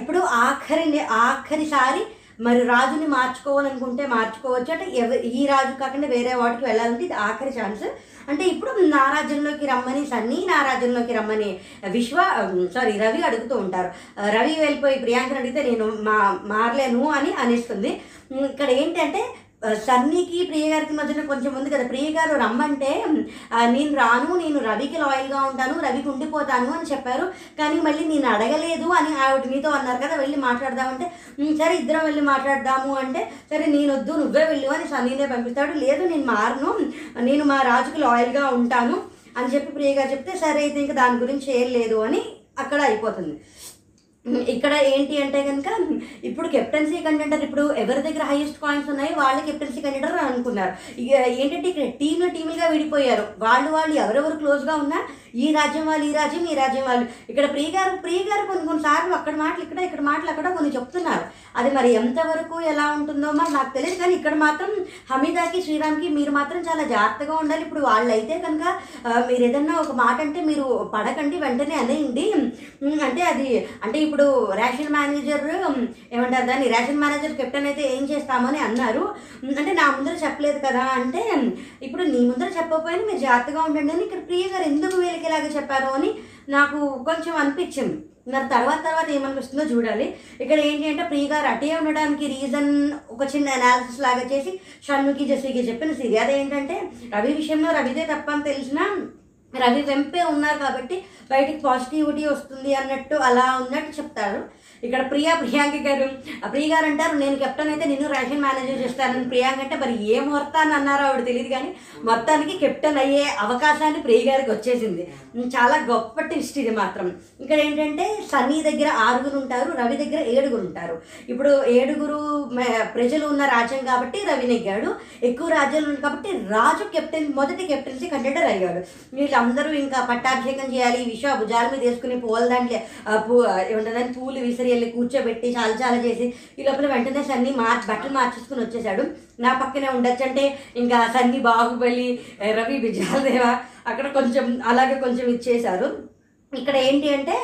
ఇప్పుడు ఆఖరి ఆఖరిసారి మరి రాజుని మార్చుకోవాలనుకుంటే మార్చుకోవచ్చు. అంటే ఎవ ఈ రాజు కాకుండా వేరే వాటికి వెళ్ళాలంటే ఇది ఆఖరి ఛాన్స్ అంటే ఇప్పుడు నా రాజ్యంలోకి రమ్మని సన్నీ నా రాజ్యంలోకి రమ్మని విశ్వ సారీ రవి అడుగుతూ ఉంటారు. రవి వెళ్ళిపోయి ప్రియాంకను అడిగితే నేను మా మారలేను అని అనేస్తుంది. ఇక్కడ ఏంటంటే సన్నీకి ప్రియ గారికి మధ్యన కొంచెం ఉంది కదా. ప్రియ గారు రమ్మంటే నేను రాను నేను రవికి లాయల్గా ఉంటాను రవికి ఉండిపోతాను అని చెప్పారు. కానీ మళ్ళీ నేను అడగలేదు అని ఆవిడ మీతో అన్నారు కదా వెళ్ళి మాట్లాడదామంటే సరే ఇద్దరం వెళ్ళి మాట్లాడదాము అంటే సరే నేను వద్దు నువ్వే వెళ్ళు అని సన్నీనే పంపిస్తాడు. లేదు నేను మారను నేను మా రాజుకి లాయల్గా ఉంటాను అని చెప్పి ప్రియ గారు చెప్తే సరే అయితే ఇంకా దాని గురించి ఏం లేదు అని అక్కడ అయిపోతుంది. ఇక్కడ ఏంటి అంటే కనుక ఇప్పుడు కెప్టెన్సీ కంటెంటర్ ఇప్పుడు ఎవరి దగ్గర హైయెస్ట్ కాయిన్స్ ఉన్నాయో వాళ్ళే కెప్టెన్సీ కంటెంటర్ అనుకున్నారు. ఇక ఏంటంటే ఇక్కడ టీంలు టీములుగా విడిపోయారు. వాళ్ళు వాళ్ళు ఎవరెవరు క్లోజ్గా ఉన్నా ఈ రాజ్యం వాళ్ళు ఈ రాజ్యం ఈ రాజ్యం వాళ్ళు. ఇక్కడ ప్రియ గారు ప్రియ గారు కొన్ని కొన్నిసార్లు అక్కడ మాటలు ఇక్కడ ఇక్కడ మాటలు అక్కడ కొన్ని చెప్తున్నారు. అది మరి ఎంతవరకు ఎలా ఉంటుందో మరి నాకు తెలియదు కానీ ఇక్కడ మాత్రం హమీదాకి శ్రీరామ్కి మీరు మాత్రం చాలా జాగ్రత్తగా ఉండాలి. ఇప్పుడు వాళ్ళైతే కనుక మీరు ఏదన్నా ఒక మాట అంటే మీరు పడకండి వెంటనే అనేయండి. అంటే అది అంటే ఇప్పుడు రేషన్ మేనేజర్ ఏమంటారు దాన్ని రేషన్ మేనేజర్ కెప్టెన్ అయితే ఏం చేస్తామని అన్నారు. అంటే నా ముందర చెప్పలేదు కదా అంటే ఇప్పుడు నీ ముందర చెప్పకపోయినా మీరు జాగ్రత్తగా ఉండండి అని ఇక్కడ ప్రియ గారు ఎందుకు వీళ్ళకి ఇలాగ చెప్పారు అని నాకు కొంచెం అనిపించింది. మరి తర్వాత తర్వాత ఏమనిపిస్తుందో చూడాలి. ఇక్కడ ఏంటి అంటే ప్రియ గారు అటే ఉండడానికి రీజన్ ఒక చిన్న అనాలిసిస్ లాగా చేసి షన్నుకి జెస్సీకి చెప్పిన సిరి అదేంటంటే రవి విషయంలో రవిదే తప్పని తెలిసినా రవి వెంపే ఉన్నారు కాబట్టి బయటికి పాజిటివిటీ వస్తుంది అన్నట్టు అలా ఉన్నట్టు చెప్తారు. ఇక్కడ ప్రియా ప్రియాంక గారు. ప్రియ గారు అంటారు నేను కెప్టెన్ అయితే నిన్ను రేషన్ మేనేజర్ చేస్తానని. ప్రియాంక అంటే మరి ఏ ముహూర్తాన్ని అన్నారో ఆవిడ తెలియదు కానీ మొత్తానికి కెప్టెన్ అయ్యే అవకాశాన్ని ప్రియ గారికి వచ్చేసింది. చాలా గొప్ప ట్విస్ట్ ఇది మాత్రం. ఇక్కడ ఏంటంటే సన్నీ దగ్గర ఆరుగురు ఉంటారు రవి దగ్గర ఏడుగురు ఉంటారు. ఇప్పుడు ఏడుగురు ప్రజలు ఉన్న రాజ్యం కాబట్టి రవి నెగ్గాడు. ఎక్కువ రాజ్యాలు ఉన్నాయి కాబట్టి రాజు కెప్టెన్ మొదటి కెప్టెన్సీ కంటెండర్ అయ్యాడు. వీళ్ళందరూ ఇంకా పట్టాభిషేకం చేయాలి ఈ విషయం భుజాల మీద వేసుకుని పూల దాంట్లో పూ ఏమంటారు పూలు విసిరి వెళ్ళి కూర్చోబెట్టి చాలా చాలా చేసి ఈ లోపల వెంటనే సన్ని మార్చి బట్టలు మార్చేసుకుని వచ్చేసాడు నా పక్కనే ఉండొచ్చు అంటే ఇంకా సన్ని బాహుబలి రవి విజయాలదేవ అక్కడ కొంచెం అలాగే కొంచెం ఇచ్చేశారు. ఇక్కడ ఏంటి అంటే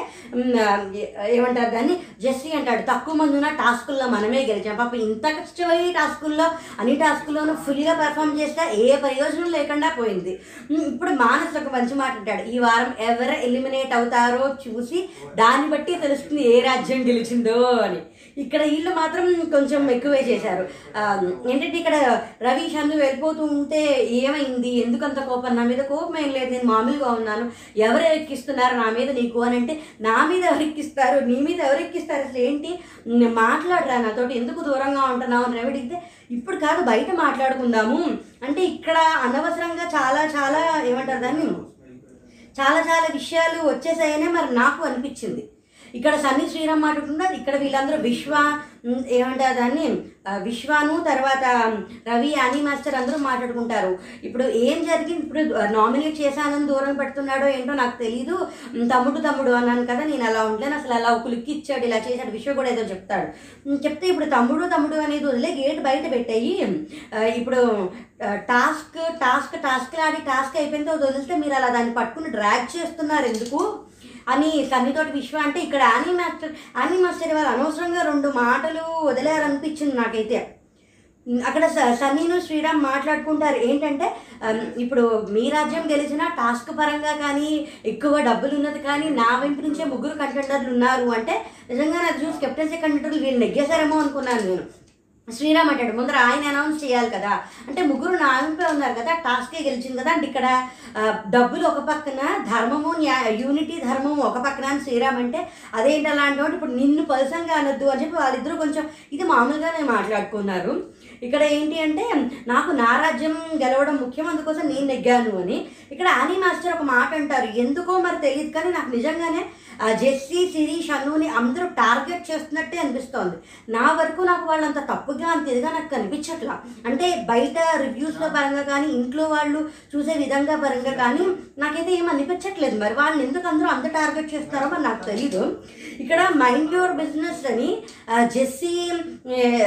ఏమంటారు దాన్ని? జెస్సీ అంటాడు తక్కువ మంది ఉన్న టాస్కుల్లో మనమే గెలిచాం. పాప ఇంత కష్టమయ్యే టాస్కుల్లో అన్ని టాస్కుల్లోనూ ఫుల్గా పర్ఫామ్ చేస్తే ఏ ప్రయోజనం లేకుండా పోయింది. ఇప్పుడు మానస్ ఒక మంచి మాట అంటాడు. ఈ వారం ఎవరు ఎలిమినేట్ అవుతారో చూసి దాన్ని బట్టి తెలుస్తుంది ఏ రాజ్యం గెలిచిందో అని. ఇక్కడ వీళ్ళు మాత్రం కొంచెం ఎక్కువే చేశారు. ఏంటంటే ఇక్కడ రవి షన్ను వెళ్ళిపోతూ ఉంటే ఏమైంది? ఎందుకంత కోపం? నా మీద కోపం ఏం లేదు. నేను మామూలుగా ఉన్నాను. ఎవరు ఎక్కిస్తున్నారు నా మీద నీకు? అని అంటే నా మీద ఎవరు ఎక్కిస్తారు? నీ మీద ఎవరు ఎక్కిస్తారు? అసలు ఏంటి? మాట్లాడరా నాతోటి? ఎందుకు దూరంగా ఉంటున్నావు? అని అడిగితే ఇప్పుడు కాదు బయట మాట్లాడుకుందాము. అంటే ఇక్కడ అనవసరంగా చాలా చాలా ఏమంటారు దాన్ని? చాలా చాలా విషయాలు వచ్చేసాయనే మరి నాకు అనిపించింది. ఇక్కడ సన్నీ శ్రీరామ్ మాట్లాడుతున్నారు ఇక్కడ వీళ్ళందరూ విశ్వ ఏమంటారు దాన్ని? విశ్వాను తర్వాత రవి అని మాస్టర్ అందరూ మాట్లాడుకుంటారు. ఇప్పుడు ఏం జరిగింది? ఇప్పుడు నామినేట్ చేశానని దూరం పెడుతున్నాడో ఏంటో నాకు తెలియదు తమ్ముడు తమ్ముడు అన్నాను కదా నేను అలా ఉండలేను. అసలు అలా ఒక లుక్ ఇచ్చాడు ఇలా చేశాడు విశ్వ కూడా ఏదో చెప్తాడు. చెప్తే ఇప్పుడు తమ్ముడు తమ్ముడు అనేది వదిలే గేట్ బయట పెట్టాయి. ఇప్పుడు టాస్క్ టాస్క్ టాస్క్ లాంటి టాస్క్ అయిపోయిన తర్వాత వదిలితే మీరు అలా దాన్ని పట్టుకుని డ్రాగ్ చేస్తున్నారు ఎందుకు? అని సన్నితోటి విశ్వ అంటే ఇక్కడ యానీ మాస్టర్ యానీ మాస్టర్ వాళ్ళు అనవసరంగా రెండు మాటలు వదిలేరనిపించింది నాకైతే. అక్కడ స- సన్నీను శ్రీరామ్ మాట్లాడుకుంటారు. ఏంటంటే ఇప్పుడు మీ రాజ్యం గెలిచిన టాస్క్ పరంగా కానీ ఎక్కువ డబ్బులు ఉన్నది కానీ నా వెంట నుంచే ముగ్గురు కంటెండర్లు ఉన్నారు అంటే నిజంగా నాకు చూసి కెప్టెన్సీ కంటెండర్లు వీళ్ళు నెగ్గేశారేమో అనుకున్నాను నేను. శ్రీరామ్ అంటాడు ముందర ఆయన అనౌన్స్ చేయాలి కదా. అంటే ముగ్గురు నా ఉన్నారు కదా టాస్కే గెలిచింది కదా అంటే ఇక్కడ డబ్బులు ఒక పక్కన ధర్మము యూనిటీ ధర్మము ఒక పక్కన అని శ్రీరామ్ అంటే అదేంటి అలాంటి ఇప్పుడు నిన్ను పర్సన్గా అనొద్దు అని చెప్పి వాళ్ళిద్దరూ కొంచెం ఇది మామూలుగానే మాట్లాడుకున్నారు. ఇక్కడ ఏంటి అంటే నాకు నా రాజ్యం గెలవడం ముఖ్యం అందుకోసం నేను నెగ్గాను అని. ఇక్కడ ఆనీ మాస్టర్ ఒక మాట అంటారు ఎందుకో మరి తెలియదు కానీ నాకు నిజంగానే జెస్సీ శిరీష్ షన్నుని అందరూ టార్గెట్ చేస్తున్నట్టే అనిపిస్తోంది. నా వరకు నాకు వాళ్ళంత తప్పుగా అంత ఇదిగా నాకు కనిపించట్లా. అంటే బయట రివ్యూస్లో పరంగా కానీ ఇంట్లో వాళ్ళు చూసే విధంగా పరంగా కానీ నాకైతే ఏం అనిపించట్లేదు. మరి వాళ్ళని ఎందుకు అందరూ అంత టార్గెట్ చేస్తారో మరి నాకు తెలీదు. ఇక్కడ మైండ్ యువర్ బిజినెస్ అని జెస్సీ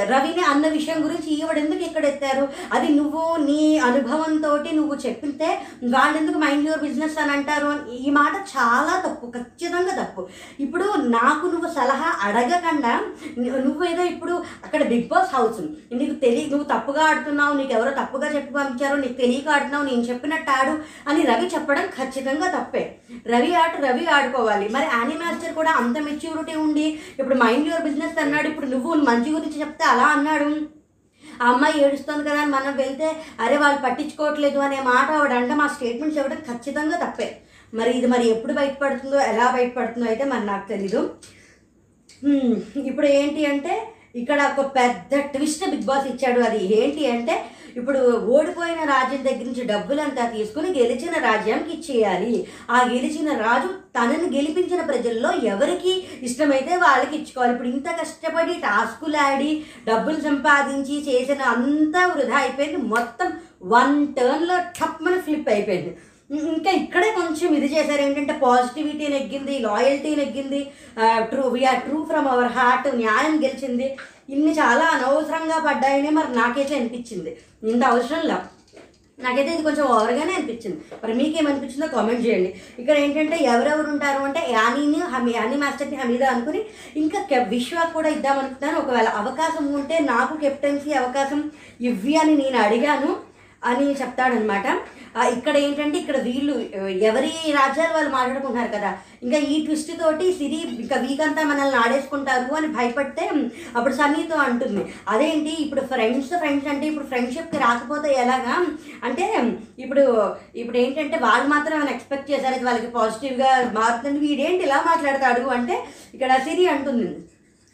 రవిని అన్న విషయం గురించి ఈవిడ ఎందుకు ఇక్కడ ఎత్తారు? అది నువ్వు నీ అనుభవంతో నువ్వు చెప్పితే వాళ్ళు ఎందుకు మైండ్ యువర్ బిజినెస్ అని అంటారు? అని ఈ మాట చాలా తప్పు. ఖచ్చితంగా తప్పు. ఇప్పుడు నాకు నువ్వు సలహా అడగకుండా నువ్వు నువ్వేదో ఇప్పుడు అక్కడ బిగ్ బాస్ హౌస్ నీకు తెలియ నువ్వు తప్పుగా ఆడుతున్నావు నీకు ఎవరో తప్పుగా చెప్పి పంపించారో నీకు తెలియక ఆడుతున్నావు నేను చెప్పినట్టు ఆడు అని రవి చెప్పడం ఖచ్చితంగా తప్పే. రవి ఆట రవి ఆడుకోవాలి. మరి యానీ మాస్టర్ కూడా అంత మెచ్యూరిటీ ఉండి ఇప్పుడు మైండ్ యువర్ బిజినెస్ అన్నాడు. ఇప్పుడు నువ్వు మంచి గురించి చెప్తే అలా అన్నాడు. ఆ అమ్మాయి ఏడుస్తుంది కదా అని మనం వెళ్తే అరే వాళ్ళు పట్టించుకోవట్లేదు అనే మాట ఆవిడ అంటే మా స్టేట్మెంట్స్ ఇవ్వడం ఖచ్చితంగా తప్పే. మరి ఇది మరి ఎప్పుడు బయటపడుతుందో ఎలా బయటపడుతుందో అయితే మరి నాకు తెలీదు. ఇప్పుడు ఏంటి అంటే ఇక్కడ ఒక పెద్ద ట్విస్ట్ బిగ్ బాస్ ఇచ్చాడు అది. ఏంటి అంటే ఇప్పుడు ఓడిపోయిన రాజ్యం దగ్గర నుంచి డబ్బులంతా తీసుకుని గెలిచిన రాజ్యానికి ఇచ్చేయాలి. ఆ గెలిచిన రాజు తనని గెలిపించిన ప్రజల్లో ఎవరికి ఇష్టమైతే వాళ్ళకి ఇచ్చుకోవాలి. ఇప్పుడు ఇంత కష్టపడి టాస్కులు ఆడి డబ్బులు సంపాదించి చేసిన అంతా వృధా అయిపోయింది. మొత్తం వన్ టర్న్లో టప్మని ఫ్లిప్ అయిపోయింది. ఇంకా ఇక్కడే కొంచెం ఇది చేశారు. ఏంటంటే పాజిటివిటీ నెగ్గింది లాయల్టీ నెగ్గింది. True we're true from our heart న్యాయం గెలిచింది. ఇన్ని చాలా అనవసరంగా పడ్డాయని మరి నాకైతే అనిపించింది. ఇంత అవసరంలా నాకైతే ఇది కొంచెం ఓవర్గానే అనిపించింది. మరి మీకేమనిపించిందో కామెంట్ చేయండి. ఇక్కడ ఏంటంటే ఎవరెవరు ఉంటారు అంటే యానీని హమీ యానీ మాస్టర్ని హమీదా అనుకుని ఇంకా విశ్వ కూడా ఇద్దామనుకుంటున్నాను. ఒకవేళ అవకాశం ఉంటే నాకు కెప్టెన్సీ అవకాశం ఇవ్వి అని నేను అడిగాను. అని చెప్తాడనమాట. ఇక్కడ ఏంటంటే ఇక్కడ వీళ్ళు ఎవరి రాజ్యాలు వాళ్ళు మాట్లాడుకుంటున్నారు కదా ఇంకా ఈ ట్విస్ట్ తోటి సిరి ఇంకా వీక్ అంతా మనల్ని ఆడేసుకుంటారు అని భయపడితే అప్పుడు సన్నీతో అంటుంది. అదేంటి? ఇప్పుడు ఫ్రెండ్స్ ఫ్రెండ్స్ అంటే ఇప్పుడు ఫ్రెండ్షిప్కి రాకపోతే ఎలాగా? అంటే ఇప్పుడు ఇప్పుడు ఏంటంటే వాళ్ళు మాత్రం ఏమైనా ఎక్స్పెక్ట్ చేశారు వాళ్ళకి పాజిటివ్గా మారుతుంది వీడేంటి ఇలా మాట్లాడతాడు అంటే ఇక్కడ సిరి అంటుంది.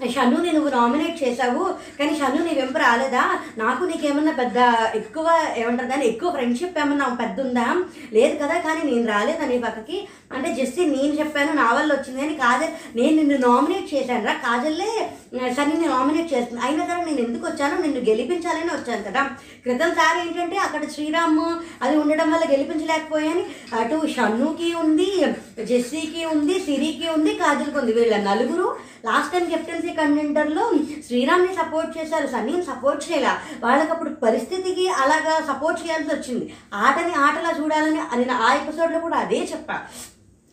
షన్ను నువ్వు నామినేట్ చేశావు. కానీ షన్ను నీ వెంపు రాలేదా? నాకు నీకేమన్నా పెద్ద ఎక్కువ ఏమంటారు దాన్ని? ఎక్కువ ఫ్రెండ్షిప్ ఏమన్నా పెద్ద ఉందా లేదు కదా కానీ నేను రాలేదు నీ పక్కకి? అంటే జస్ట్ నేను చెప్పాను నా వల్ల వచ్చింది. కానీ కాజల్ నేను నిన్ను నామినేట్ చేశాను రా కాజల్లే సన్నీని నామినేట్ చేస్తున్నాను అయినా సరే నేను ఎందుకు వచ్చాను నిన్ను గెలిపించాలని వచ్చాను కదా. క్రితం సార్ ఏంటంటే అక్కడ శ్రీరామ్ అది ఉండడం వల్ల గెలిపించలేకపోయాని. అటు షన్నుకి ఉంది జెస్సీకి ఉంది సిరికి ఉంది కాజల్కి ఉంది. వీళ్ళ నలుగురు లాస్ట్ టైం కెప్టెన్సీ కంటెంటర్లో శ్రీరామ్ని సపోర్ట్ చేశారు. సన్నీని సపోర్ట్ చేయలే. వాళ్ళకి అప్పుడు పరిస్థితికి అలాగా సపోర్ట్ చేయాల్సి వచ్చింది. ఆటని ఆటలా చూడాలని నేను ఆ ఎపిసోడ్లో కూడా అదే చెప్పా.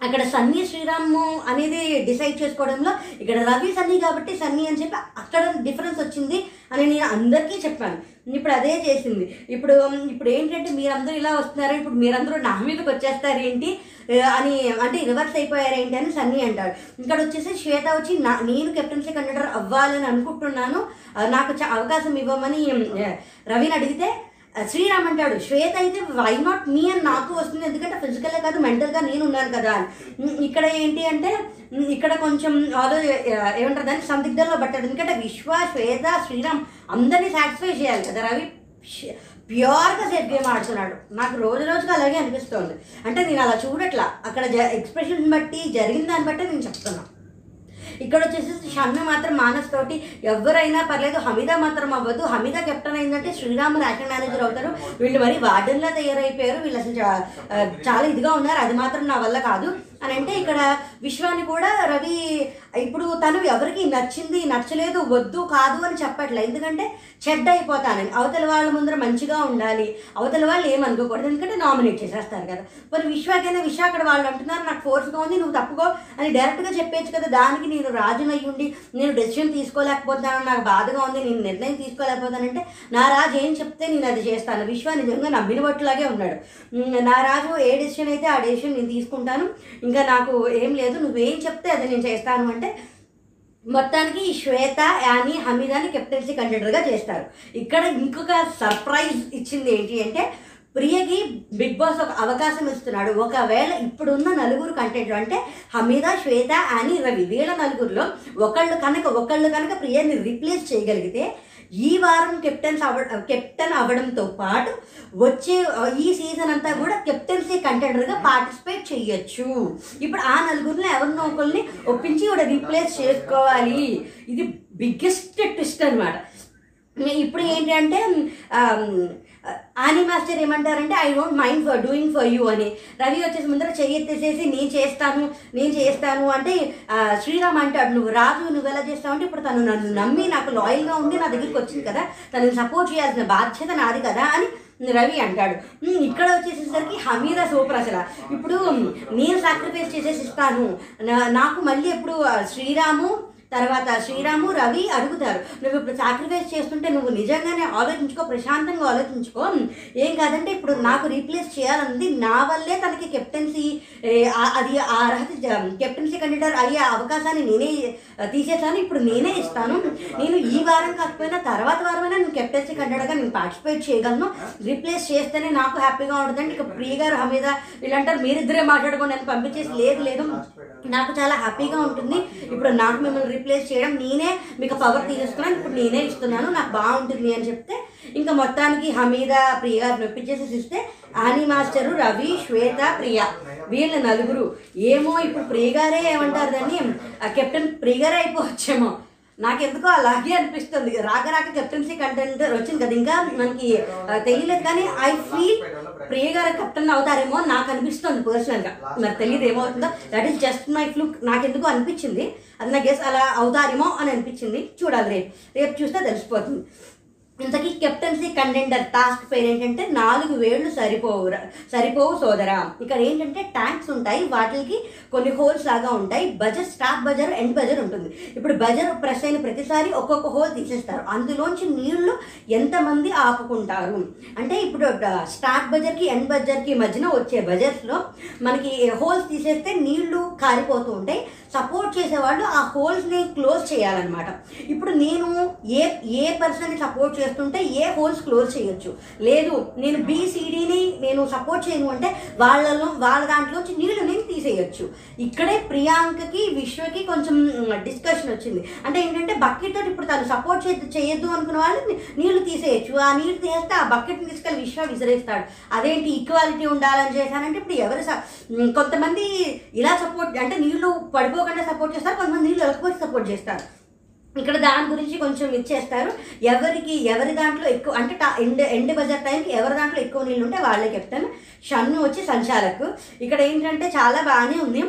అక్కడ సన్నీ శ్రీరామ్ అనేది డిసైడ్ చేసుకోవడంలో ఇక్కడ రవి సన్నీ కాబట్టి సన్నీ అని చెప్పి అక్కడ డిఫరెన్స్ వచ్చింది అని నేను అందరికీ చెప్పాను. ఇప్పుడు అదే చేసింది. ఇప్పుడు ఇప్పుడు ఏంటంటే మీరందరూ ఇలా వస్తున్నారు ఇప్పుడు మీరందరూ నా మీదకి వచ్చేస్తారు ఏంటి? అని అంటే రివర్స్ అయిపోయారు ఏంటి అని సన్నీ అంటారు ఇక్కడ వచ్చేసి శ్వేత వచ్చి నా నేను కెప్టెన్సీ కండక్టర్ అవ్వాలని అనుకుంటున్నాను. నాకు చ- అవకాశం ఇవ్వమని రవిని అడిగితే శ్రీరామ్ అంటాడు శ్వేత అయితే వై నాట్ మీ అని నాకు వస్తుంది ఎందుకంటే ఫిజికల్గా కాదు మెంటల్గా నేను ఉన్నాను కదా. అని ఇక్కడ ఏంటి అంటే ఇక్కడ కొంచెం ఆలో ఏమంటారు దాన్ని సందిగ్ధంలో పట్టాడు ఎందుకంటే విశ్వ శ్వేత శ్రీరామ్ అందరినీ సాటిస్ఫై చేయాలి కదా రవి. ప్యూర్గా సెట్ గేమ్ ఆడుతున్నాడు. నాకు రోజు రోజుగా అలాగే అనిపిస్తుంది. అంటే నేను అలా చూడట్లా. అక్కడ ఎక్స్ప్రెషన్ బట్టి జరిగిన దాన్ని బట్టి నేను చెప్తున్నాను ఇక్కడ వచ్చేసి షమ్మి మాత్రం మానస్ తోటి ఎవరైనా పర్లేదు హమీదా మాత్రం అవ్వదు. హమీదా కెప్టెన్ అయిందంటే శ్రీరామ్ ర్యాకెట్ మేనేజర్ అవుతారు. వీళ్ళు మరి వార్డెన్లా తయారైపోయారు. వీళ్ళు అసలు చాలా ఇదిగా ఉన్నారు. అది మాత్రం నా వల్ల కాదు. అని అంటే ఇక్కడ విశ్వాన్ని కూడా రవి ఇప్పుడు తను ఎవరికి నచ్చింది నచ్చలేదు వద్దు కాదు అని చెప్పట్లే. ఎందుకంటే చెడ్డ అయిపోతానని. అవతల వాళ్ళ ముందర మంచిగా ఉండాలి. అవతల వాళ్ళు ఏమనుకోకూడదు. ఎందుకంటే నామినేట్ చేసేస్తారు కదా. మరి విశ్వాకైనా విశ్వ అక్కడ వాళ్ళు అంటున్నారు నాకు ఫోర్స్గా ఉంది నువ్వు తప్పుకో అని డైరెక్ట్గా చెప్పేచ్చు కదా. దానికి నేను రాజును ఉండి నేను డెసిషన్ తీసుకోలేకపోతాను నాకు బాధగా ఉంది నేను నిర్ణయం తీసుకోలేకపోతానంటే నా రాజు ఏం చెప్తే నేను అది చేస్తాను. విశ్వ నిజంగా నమ్మిన బట్టులాగే ఉన్నాడు. నా రాజు ఏ డెసిషన్ అయితే ఆ డెసిషన్ నేను తీసుకుంటాను. ఇంకా నాకు ఏం లేదు నువ్వేం చెప్తే అది నేను చేస్తాను అంటే మొత్తానికి ఈ శ్వేత యాని హమీదాని కెప్టెన్సీ కంటెండర్గా చేస్తారు. ఇక్కడ ఇంకొక సర్ప్రైజ్ ఇచ్చింది ఏంటి అంటే ప్రియకి బిగ్ బాస్ ఒక అవకాశం ఇస్తున్నాడు. ఒకవేళ ఇప్పుడున్న నలుగురు కంటెంట్ అంటే హమీదా శ్వేత అని రవి వీళ్ళ నలుగురిలో ఒకళ్ళు కనుక ఒకళ్ళు కనుక ప్రియని రీప్లేస్ చేయగలిగితే ఈ వారం కెప్టెన్స్ అవ కెప్టెన్ అవ్వడంతో పాటు వచ్చే ఈ సీజన్ అంతా కూడా కెప్టెన్సీ కంటెండర్గా పార్టిసిపేట్ చేయొచ్చు. ఇప్పుడు ఆ నలుగురిలో ఎవరినో ఒకరిని ఒప్పించి కూడా రీప్లేస్ చేసుకోవాలి. ఇది బిగ్గెస్ట్ ట్విస్ట్ అనమాట ఇప్పుడు ఏంటంటే ఆని మాస్టర్ ఏమంటారంటే I don't mind for doing for you అని. రవి వచ్చేసి ముందర చెయ్యెత్తేసేసి నేను చేస్తాను నేను చేస్తాను అంటే శ్రీరామ్ అంటాడు నువ్వు రాజు నువ్వు ఎలా చేస్తావు అంటే ఇప్పుడు తను నన్ను నమ్మి నాకు లాయల్గా ఉండి నా దగ్గరికి వచ్చింది కదా తనని సపోర్ట్ చేయాల్సిన బాధ్యత నాది కదా అని రవి అంటాడు. ఇక్కడ వచ్చేసేసరికి హమీద సూపర్ అసలు. ఇప్పుడు నేను సాక్రిఫైస్ చేసేసి ఇస్తాను. నాకు మళ్ళీ ఎప్పుడు శ్రీరాము తర్వాత శ్రీరాము రవి అడుగుతారు నువ్వు ఇప్పుడు సాక్రిఫైస్ చేస్తుంటే నువ్వు నిజంగానే ఆలోచించుకో ప్రశాంతంగా ఆలోచించుకో. ఏం కాదంటే ఇప్పుడు నాకు రీప్లేస్ చేయాలన్నది నా వల్లే తనకి కెప్టెన్సీ అది ఆ అర్హత కెప్టెన్సీ కండిడర్ అయ్యే అవకాశాన్ని నేనే తీసేసాను ఇప్పుడు నేనే ఇస్తాను. నేను ఈ వారం కాకపోయినా తర్వాత వారమైనా నేను కెప్టెన్సీ కండిడర్గా నేను పార్టిసిపేట్ చేయగలను. రీప్లేస్ చేస్తేనే నాకు హ్యాపీగా ఉంటుందండి. ఇక ప్రియ గారు హమీద వీళ్ళంటారు మీరిద్దరే మాట్లాడుకోండి నన్ను పంపించేసి లేదు లేదు నాకు చాలా హ్యాపీగా ఉంటుంది. ఇప్పుడు నాకు మిమ్మల్ని రీప్లేస్ చేయడం నేనే మీకు పవర్ తీసేస్తున్నాను ఇప్పుడు నేనే ఇస్తున్నాను నాకు బాగుంటుంది అని చెప్తే ఇంకా మొత్తానికి హమీద ప్రియ గారు నొప్పించేసి ఇస్తే ఆని మాస్టరు రవి శ్వేత ప్రియ వీళ్ళ నలుగురు. ఏమో ఇప్పుడు ప్రియ గారే ఏమంటారు దాన్ని? కెప్టెన్ ప్రియగారే అయిపోవచ్చేమో. నాకెందుకో అలాగే అనిపిస్తుంది. రాక రాక కెప్టెన్సీ కంటెంట్ వచ్చింది కదా. ఇంకా మనకి తెలియలేదు కానీ ఐ ఫీల్ ప్రియ గారు కెప్టెన్ అవుతారేమో నాకు అనిపిస్తుంది పర్సనల్గా మరి తెలియదు ఏమవుతుందో. That is just my fluke నాకెందుకు అనిపించింది. అది నా గెస్ అలా అవుతారేమో అని అనిపించింది. చూడాలి రేపు. రేపు చూస్తే తెలిసిపోతుంది. ఇంతకీ కెప్టెన్సీ కంటెండర్ టాస్క్ పేరు ఏంటంటే నాలుగు వేళ్ళు సరిపోవు సరిపోవు సోదరా. ఇక్కడ ఏంటంటే ట్యాంక్స్ ఉంటాయి వాటికి కొన్ని హోల్స్ లాగా ఉంటాయి. Buzzer stop buzzer end buzzer ఉంటుంది. ఇప్పుడు బజర్ ప్రెస్ అయిన ప్రతిసారి ఒక్కొక్క హోల్ తీసేస్తారు. అందులోంచి నీళ్ళు ఎంతమంది ఆపుకుంటారు? అంటే ఇప్పుడు డ- స్టార్ట్ బజర్కి ఎండ్ బజర్కి మధ్యన వచ్చే బజర్స్లో మనకి హోల్స్ తీసేస్తే నీళ్ళు కారిపోతూ ఉంటాయి. సపోర్ట్ చేసేవాళ్ళు ఆ హోల్స్ని క్లోజ్ చేయాలన్నమాట. ఇప్పుడు నేను ఏ ఏ పర్సన్ని సపోర్ట్ చేస్తుంటే ఏ హోల్స్ క్లోజ్ చేయొచ్చు. లేదు నేను బీసీడీని నేను సపోర్ట్ చేయను అంటే వాళ్ళలో వాళ్ళ దాంట్లోంచి నీళ్ళు నేను తీసేయొచ్చు. ఇక్కడే ప్రియాంకకి విశ్వకి కొంచెం డిస్కషన్ వచ్చింది. అంటే ఏంటంటే బకెట్ ఇప్పుడు తను సపోర్ట్ చే చేయొద్దు అనుకున్న వాళ్ళు నీళ్ళు తీసేయచ్చు. ఆ నీళ్ళు తీసేస్తే ఆ బకెట్ని తీసుకెళ్ళి విశ్వ విసిరేస్తాడు. అదేంటి ఈక్వాలిటీ ఉండాలని చేశానంటే ఇప్పుడు ఎవరు స- కొంతమంది ఇలా సపోర్ట్ అంటే నీళ్ళు పడిపోకుండా సపోర్ట్ చేస్తారు. కొంతమంది నీళ్ళు వెళ్ళకపోతే సపోర్ట్ చేస్తారు. ఇక్కడ దాని గురించి కొంచెం ఇచ్చేస్తారు ఎవరికి ఎవరి దాంట్లో ఎక్కువ అంటే టా- ఎండ్ ఎండ్ బజార్ టైంకి ఎవరి దాంట్లో ఎక్కువ నీళ్ళు ఉంటే వాళ్ళే చెప్తాను షన్ను వచ్చి సంచాలకు. ఇక్కడ ఏంటంటే చాలా బాగానే ఉంది.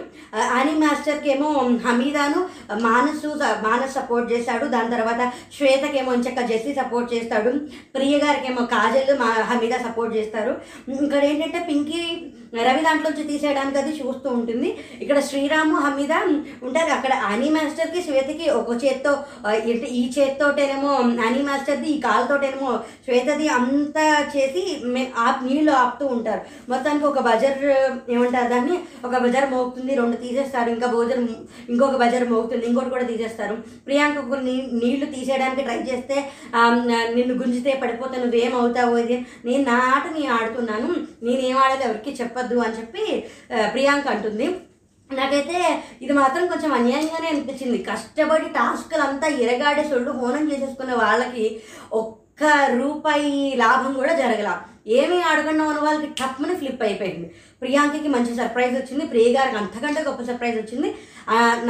ఆని మాస్టర్కి ఏమో హమీదాను మానసు మానస్ సపోర్ట్ చేశాడు. దాని తర్వాత శ్వేతకేమో ఇంచక్క జెస్సీ సపోర్ట్ చేస్తాడు. ప్రియ గారికి ఏమో కాజల్ మా హమీదా సపోర్ట్ చేస్తారు. ఇక్కడ ఏంటంటే పింకీ రవి దాంట్లోంచి తీసేయడానికి అది చూస్తూ ఉంటుంది. ఇక్కడ శ్రీరాము హమీద ఉంటారు. అక్కడ అనీ మాస్టర్కి శ్వేతకి ఒక చేత్తో ఆ, ఈ చేత్తోటేనేమో అనీ మాస్టర్ది ఈ కాలుతోటేనేమో శ్వేతది అంతా చేసి మే- ఆప్ నీళ్ళు ఆపుతూ ఉంటారు. మొత్తానికి ఒక బజర్ ఏమంటారు దాన్ని? ఒక బజర్ మోగుతుంది రెండు తీసేస్తారు. ఇంకా భోజనం ఇంకొక బజర్ మోగుతుంది ఇంకోటి కూడా తీసేస్తారు. ప్రియాంక నీళ్ళు తీసేయడానికి ట్రై చేస్తే నిన్ను గుంజితే పడిపోతే నువ్వేమవుతావు ఇది నేను నా ఆట నేను ఆడుతున్నాను. నేనేం ఆడేది ఎవరికి చెప్పొద్దు అని చెప్పి ప్రియాంక అంటుంది. నాకైతే ఇది మాత్రం కొంచెం అన్యాయంగానే అనిపించింది. కష్టపడి టాస్క్లు అంతా ఇరగాడి సొల్లు హోనం చేసేసుకున్న వాళ్ళకి ఒక్క రూపాయి లాభం కూడా జరగల. ఏమీ అడగండి ఉన్న వాళ్ళకి టప్మని ఫ్లిప్ అయిపోయింది. ప్రియాంకకి మంచి సర్ప్రైజ్ వచ్చింది. ప్రియ గారికి అంతకంటే గొప్ప సర్ప్రైజ్ వచ్చింది.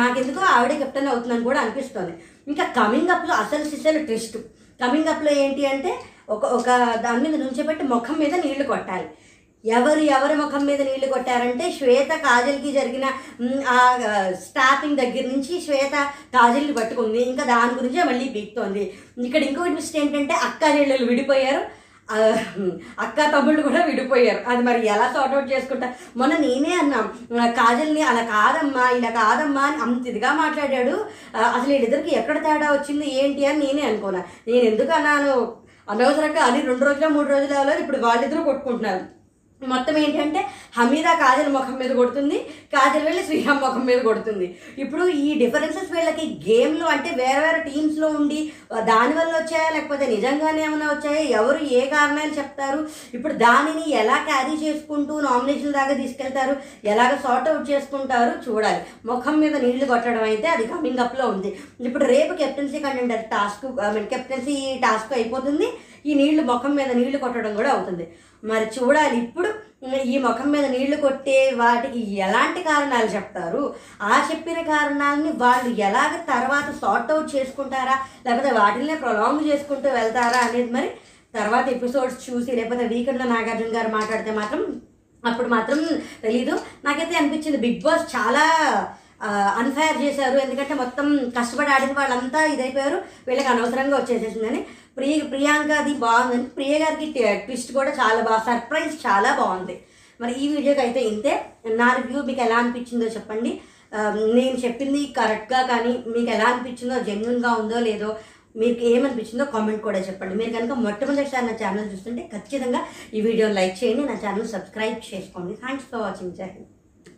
నాకెందుకో ఆవిడే కెప్టెన్ అవుతుందని కూడా అనిపిస్తుంది. ఇంకా కమింగ్ అప్లో అసలు సిసలు ట్విస్ట్ కమింగ్ అప్లో ఏంటి అంటే ఒక ఒక దాని మీద నుంచోబెట్టి ముఖం మీద నీళ్ళు కొట్టాలి. ఎవరు ఎవరి ముఖం మీద నీళ్ళు కొట్టారంటే శ్వేత కాజల్కి జరిగిన ఆ స్టాపింగ్ దగ్గర నుంచి శ్వేత కాజల్ని పట్టుకుంది. ఇంకా దాని గురించే మళ్ళీ బీక్తోంది. ఇక్కడ ఇంకొకటి మిస్ట్ ఏంటంటే అక్క చెల్లెలు విడిపోయారు. అక్క తమ్ముళ్ళు కూడా విడిపోయారు. అది మరి ఎలా సార్ట్ అవుట్ చేసుకుంటా? మొన్న నేనే అన్నా కాజల్ని అలా కాదమ్మా ఇలా కాదమ్మా అని అంత ఇదిగా మాట్లాడాడు అసలు వీళ్ళిద్దరికి ఎక్కడ తేడా వచ్చింది ఏంటి అని నేనే అనుకున్నా నేను ఎందుకు అన్నాను? అనవసరంగా అని రెండు రోజులు మూడు రోజులు అవ్వలేదు. ఇప్పుడు వాళ్ళిద్దరూ కొట్టుకుంటున్నారు. మొత్తం ఏంటంటే హమీదా కాజల్ ముఖం మీద కొడుతుంది కాజల్ వెళ్ళి శ్రీరామ్ ముఖం మీద కొడుతుంది. ఇప్పుడు ఈ డిఫరెన్సెస్ వీళ్ళకి గేమ్లో అంటే వేరే వేరే టీమ్స్లో ఉండి దానివల్ల వచ్చాయా లేకపోతే నిజంగానే ఏమైనా వచ్చాయా ఎవరు ఏ కారణాలు చెప్తారు ఇప్పుడు దానిని ఎలా క్యారీ చేసుకుంటూ నామినేషన్ దాకా తీసుకెళ్తారు ఎలాగ సార్ట్ అవుట్ చేసుకుంటారు చూడాలి. ముఖం మీద నీళ్ళు కొట్టడం అయితే అది కమింగ్ అప్లో ఉంది. ఇప్పుడు రేపు captaincy contender task I mean captaincy task అయిపోతుంది. ఈ నీళ్ళు ముఖం మీద నీళ్ళు కొట్టడం కూడా అవుతుంది. మరి చూడాలి ఇప్పుడు ఈ ముఖం మీద నీళ్ళు కొట్టే వాటికి ఎలాంటి కారణాలు చెప్తారు? ఆ చెప్పిన కారణాలని వాళ్ళు ఎలాగ తర్వాత సార్ట్ అవుట్ చేసుకుంటారా? లేకపోతే వాటిని ప్రొలాంగ్ చేసుకుంటూ వెళ్తారా అనేది మరి తర్వాత ఎపిసోడ్స్ చూసి లేకపోతే వీకెండ్లో నాగార్జున గారు మాట్లాడితే మాత్రం అప్పుడు మాత్రం తెలీదు. నాకైతే అనిపించింది బిగ్ బాస్ చాలా అన్ఫైర్ చేశారు. ఎందుకంటే మొత్తం కష్టపడి ఆడిన వాళ్ళంతా ఇదైపోయారు. వీళ్ళకి అనవసరంగా వచ్చేసేసిందని. ప్రియ ప్రియాంక అది బాగుందని ప్రియ గారికి ట్విస్ట్ కూడా చాలా బాగా సర్ప్రైజ్ చాలా బాగుంది. మరి ఈ వీడియోకి అయితే ఇంతే. నా రివ్యూ మీకు ఎలా అనిపించిందో చెప్పండి. నేను చెప్పింది కరెక్ట్గా కానీ మీకు ఎలా అనిపించిందో జెన్యున్గా ఉందో లేదో మీకు ఏమనిపించిందో కామెంట్ కూడా చెప్పండి. మీరు కనుక మొట్టమొదటిసారి నా ఛానల్ చూస్తుంటే ఖచ్చితంగా ఈ వీడియోని లైక్ చేయండి. నా ఛానల్ సబ్స్క్రైబ్ చేసుకోండి. థ్యాంక్స్ ఫర్ వాచింగ్ జై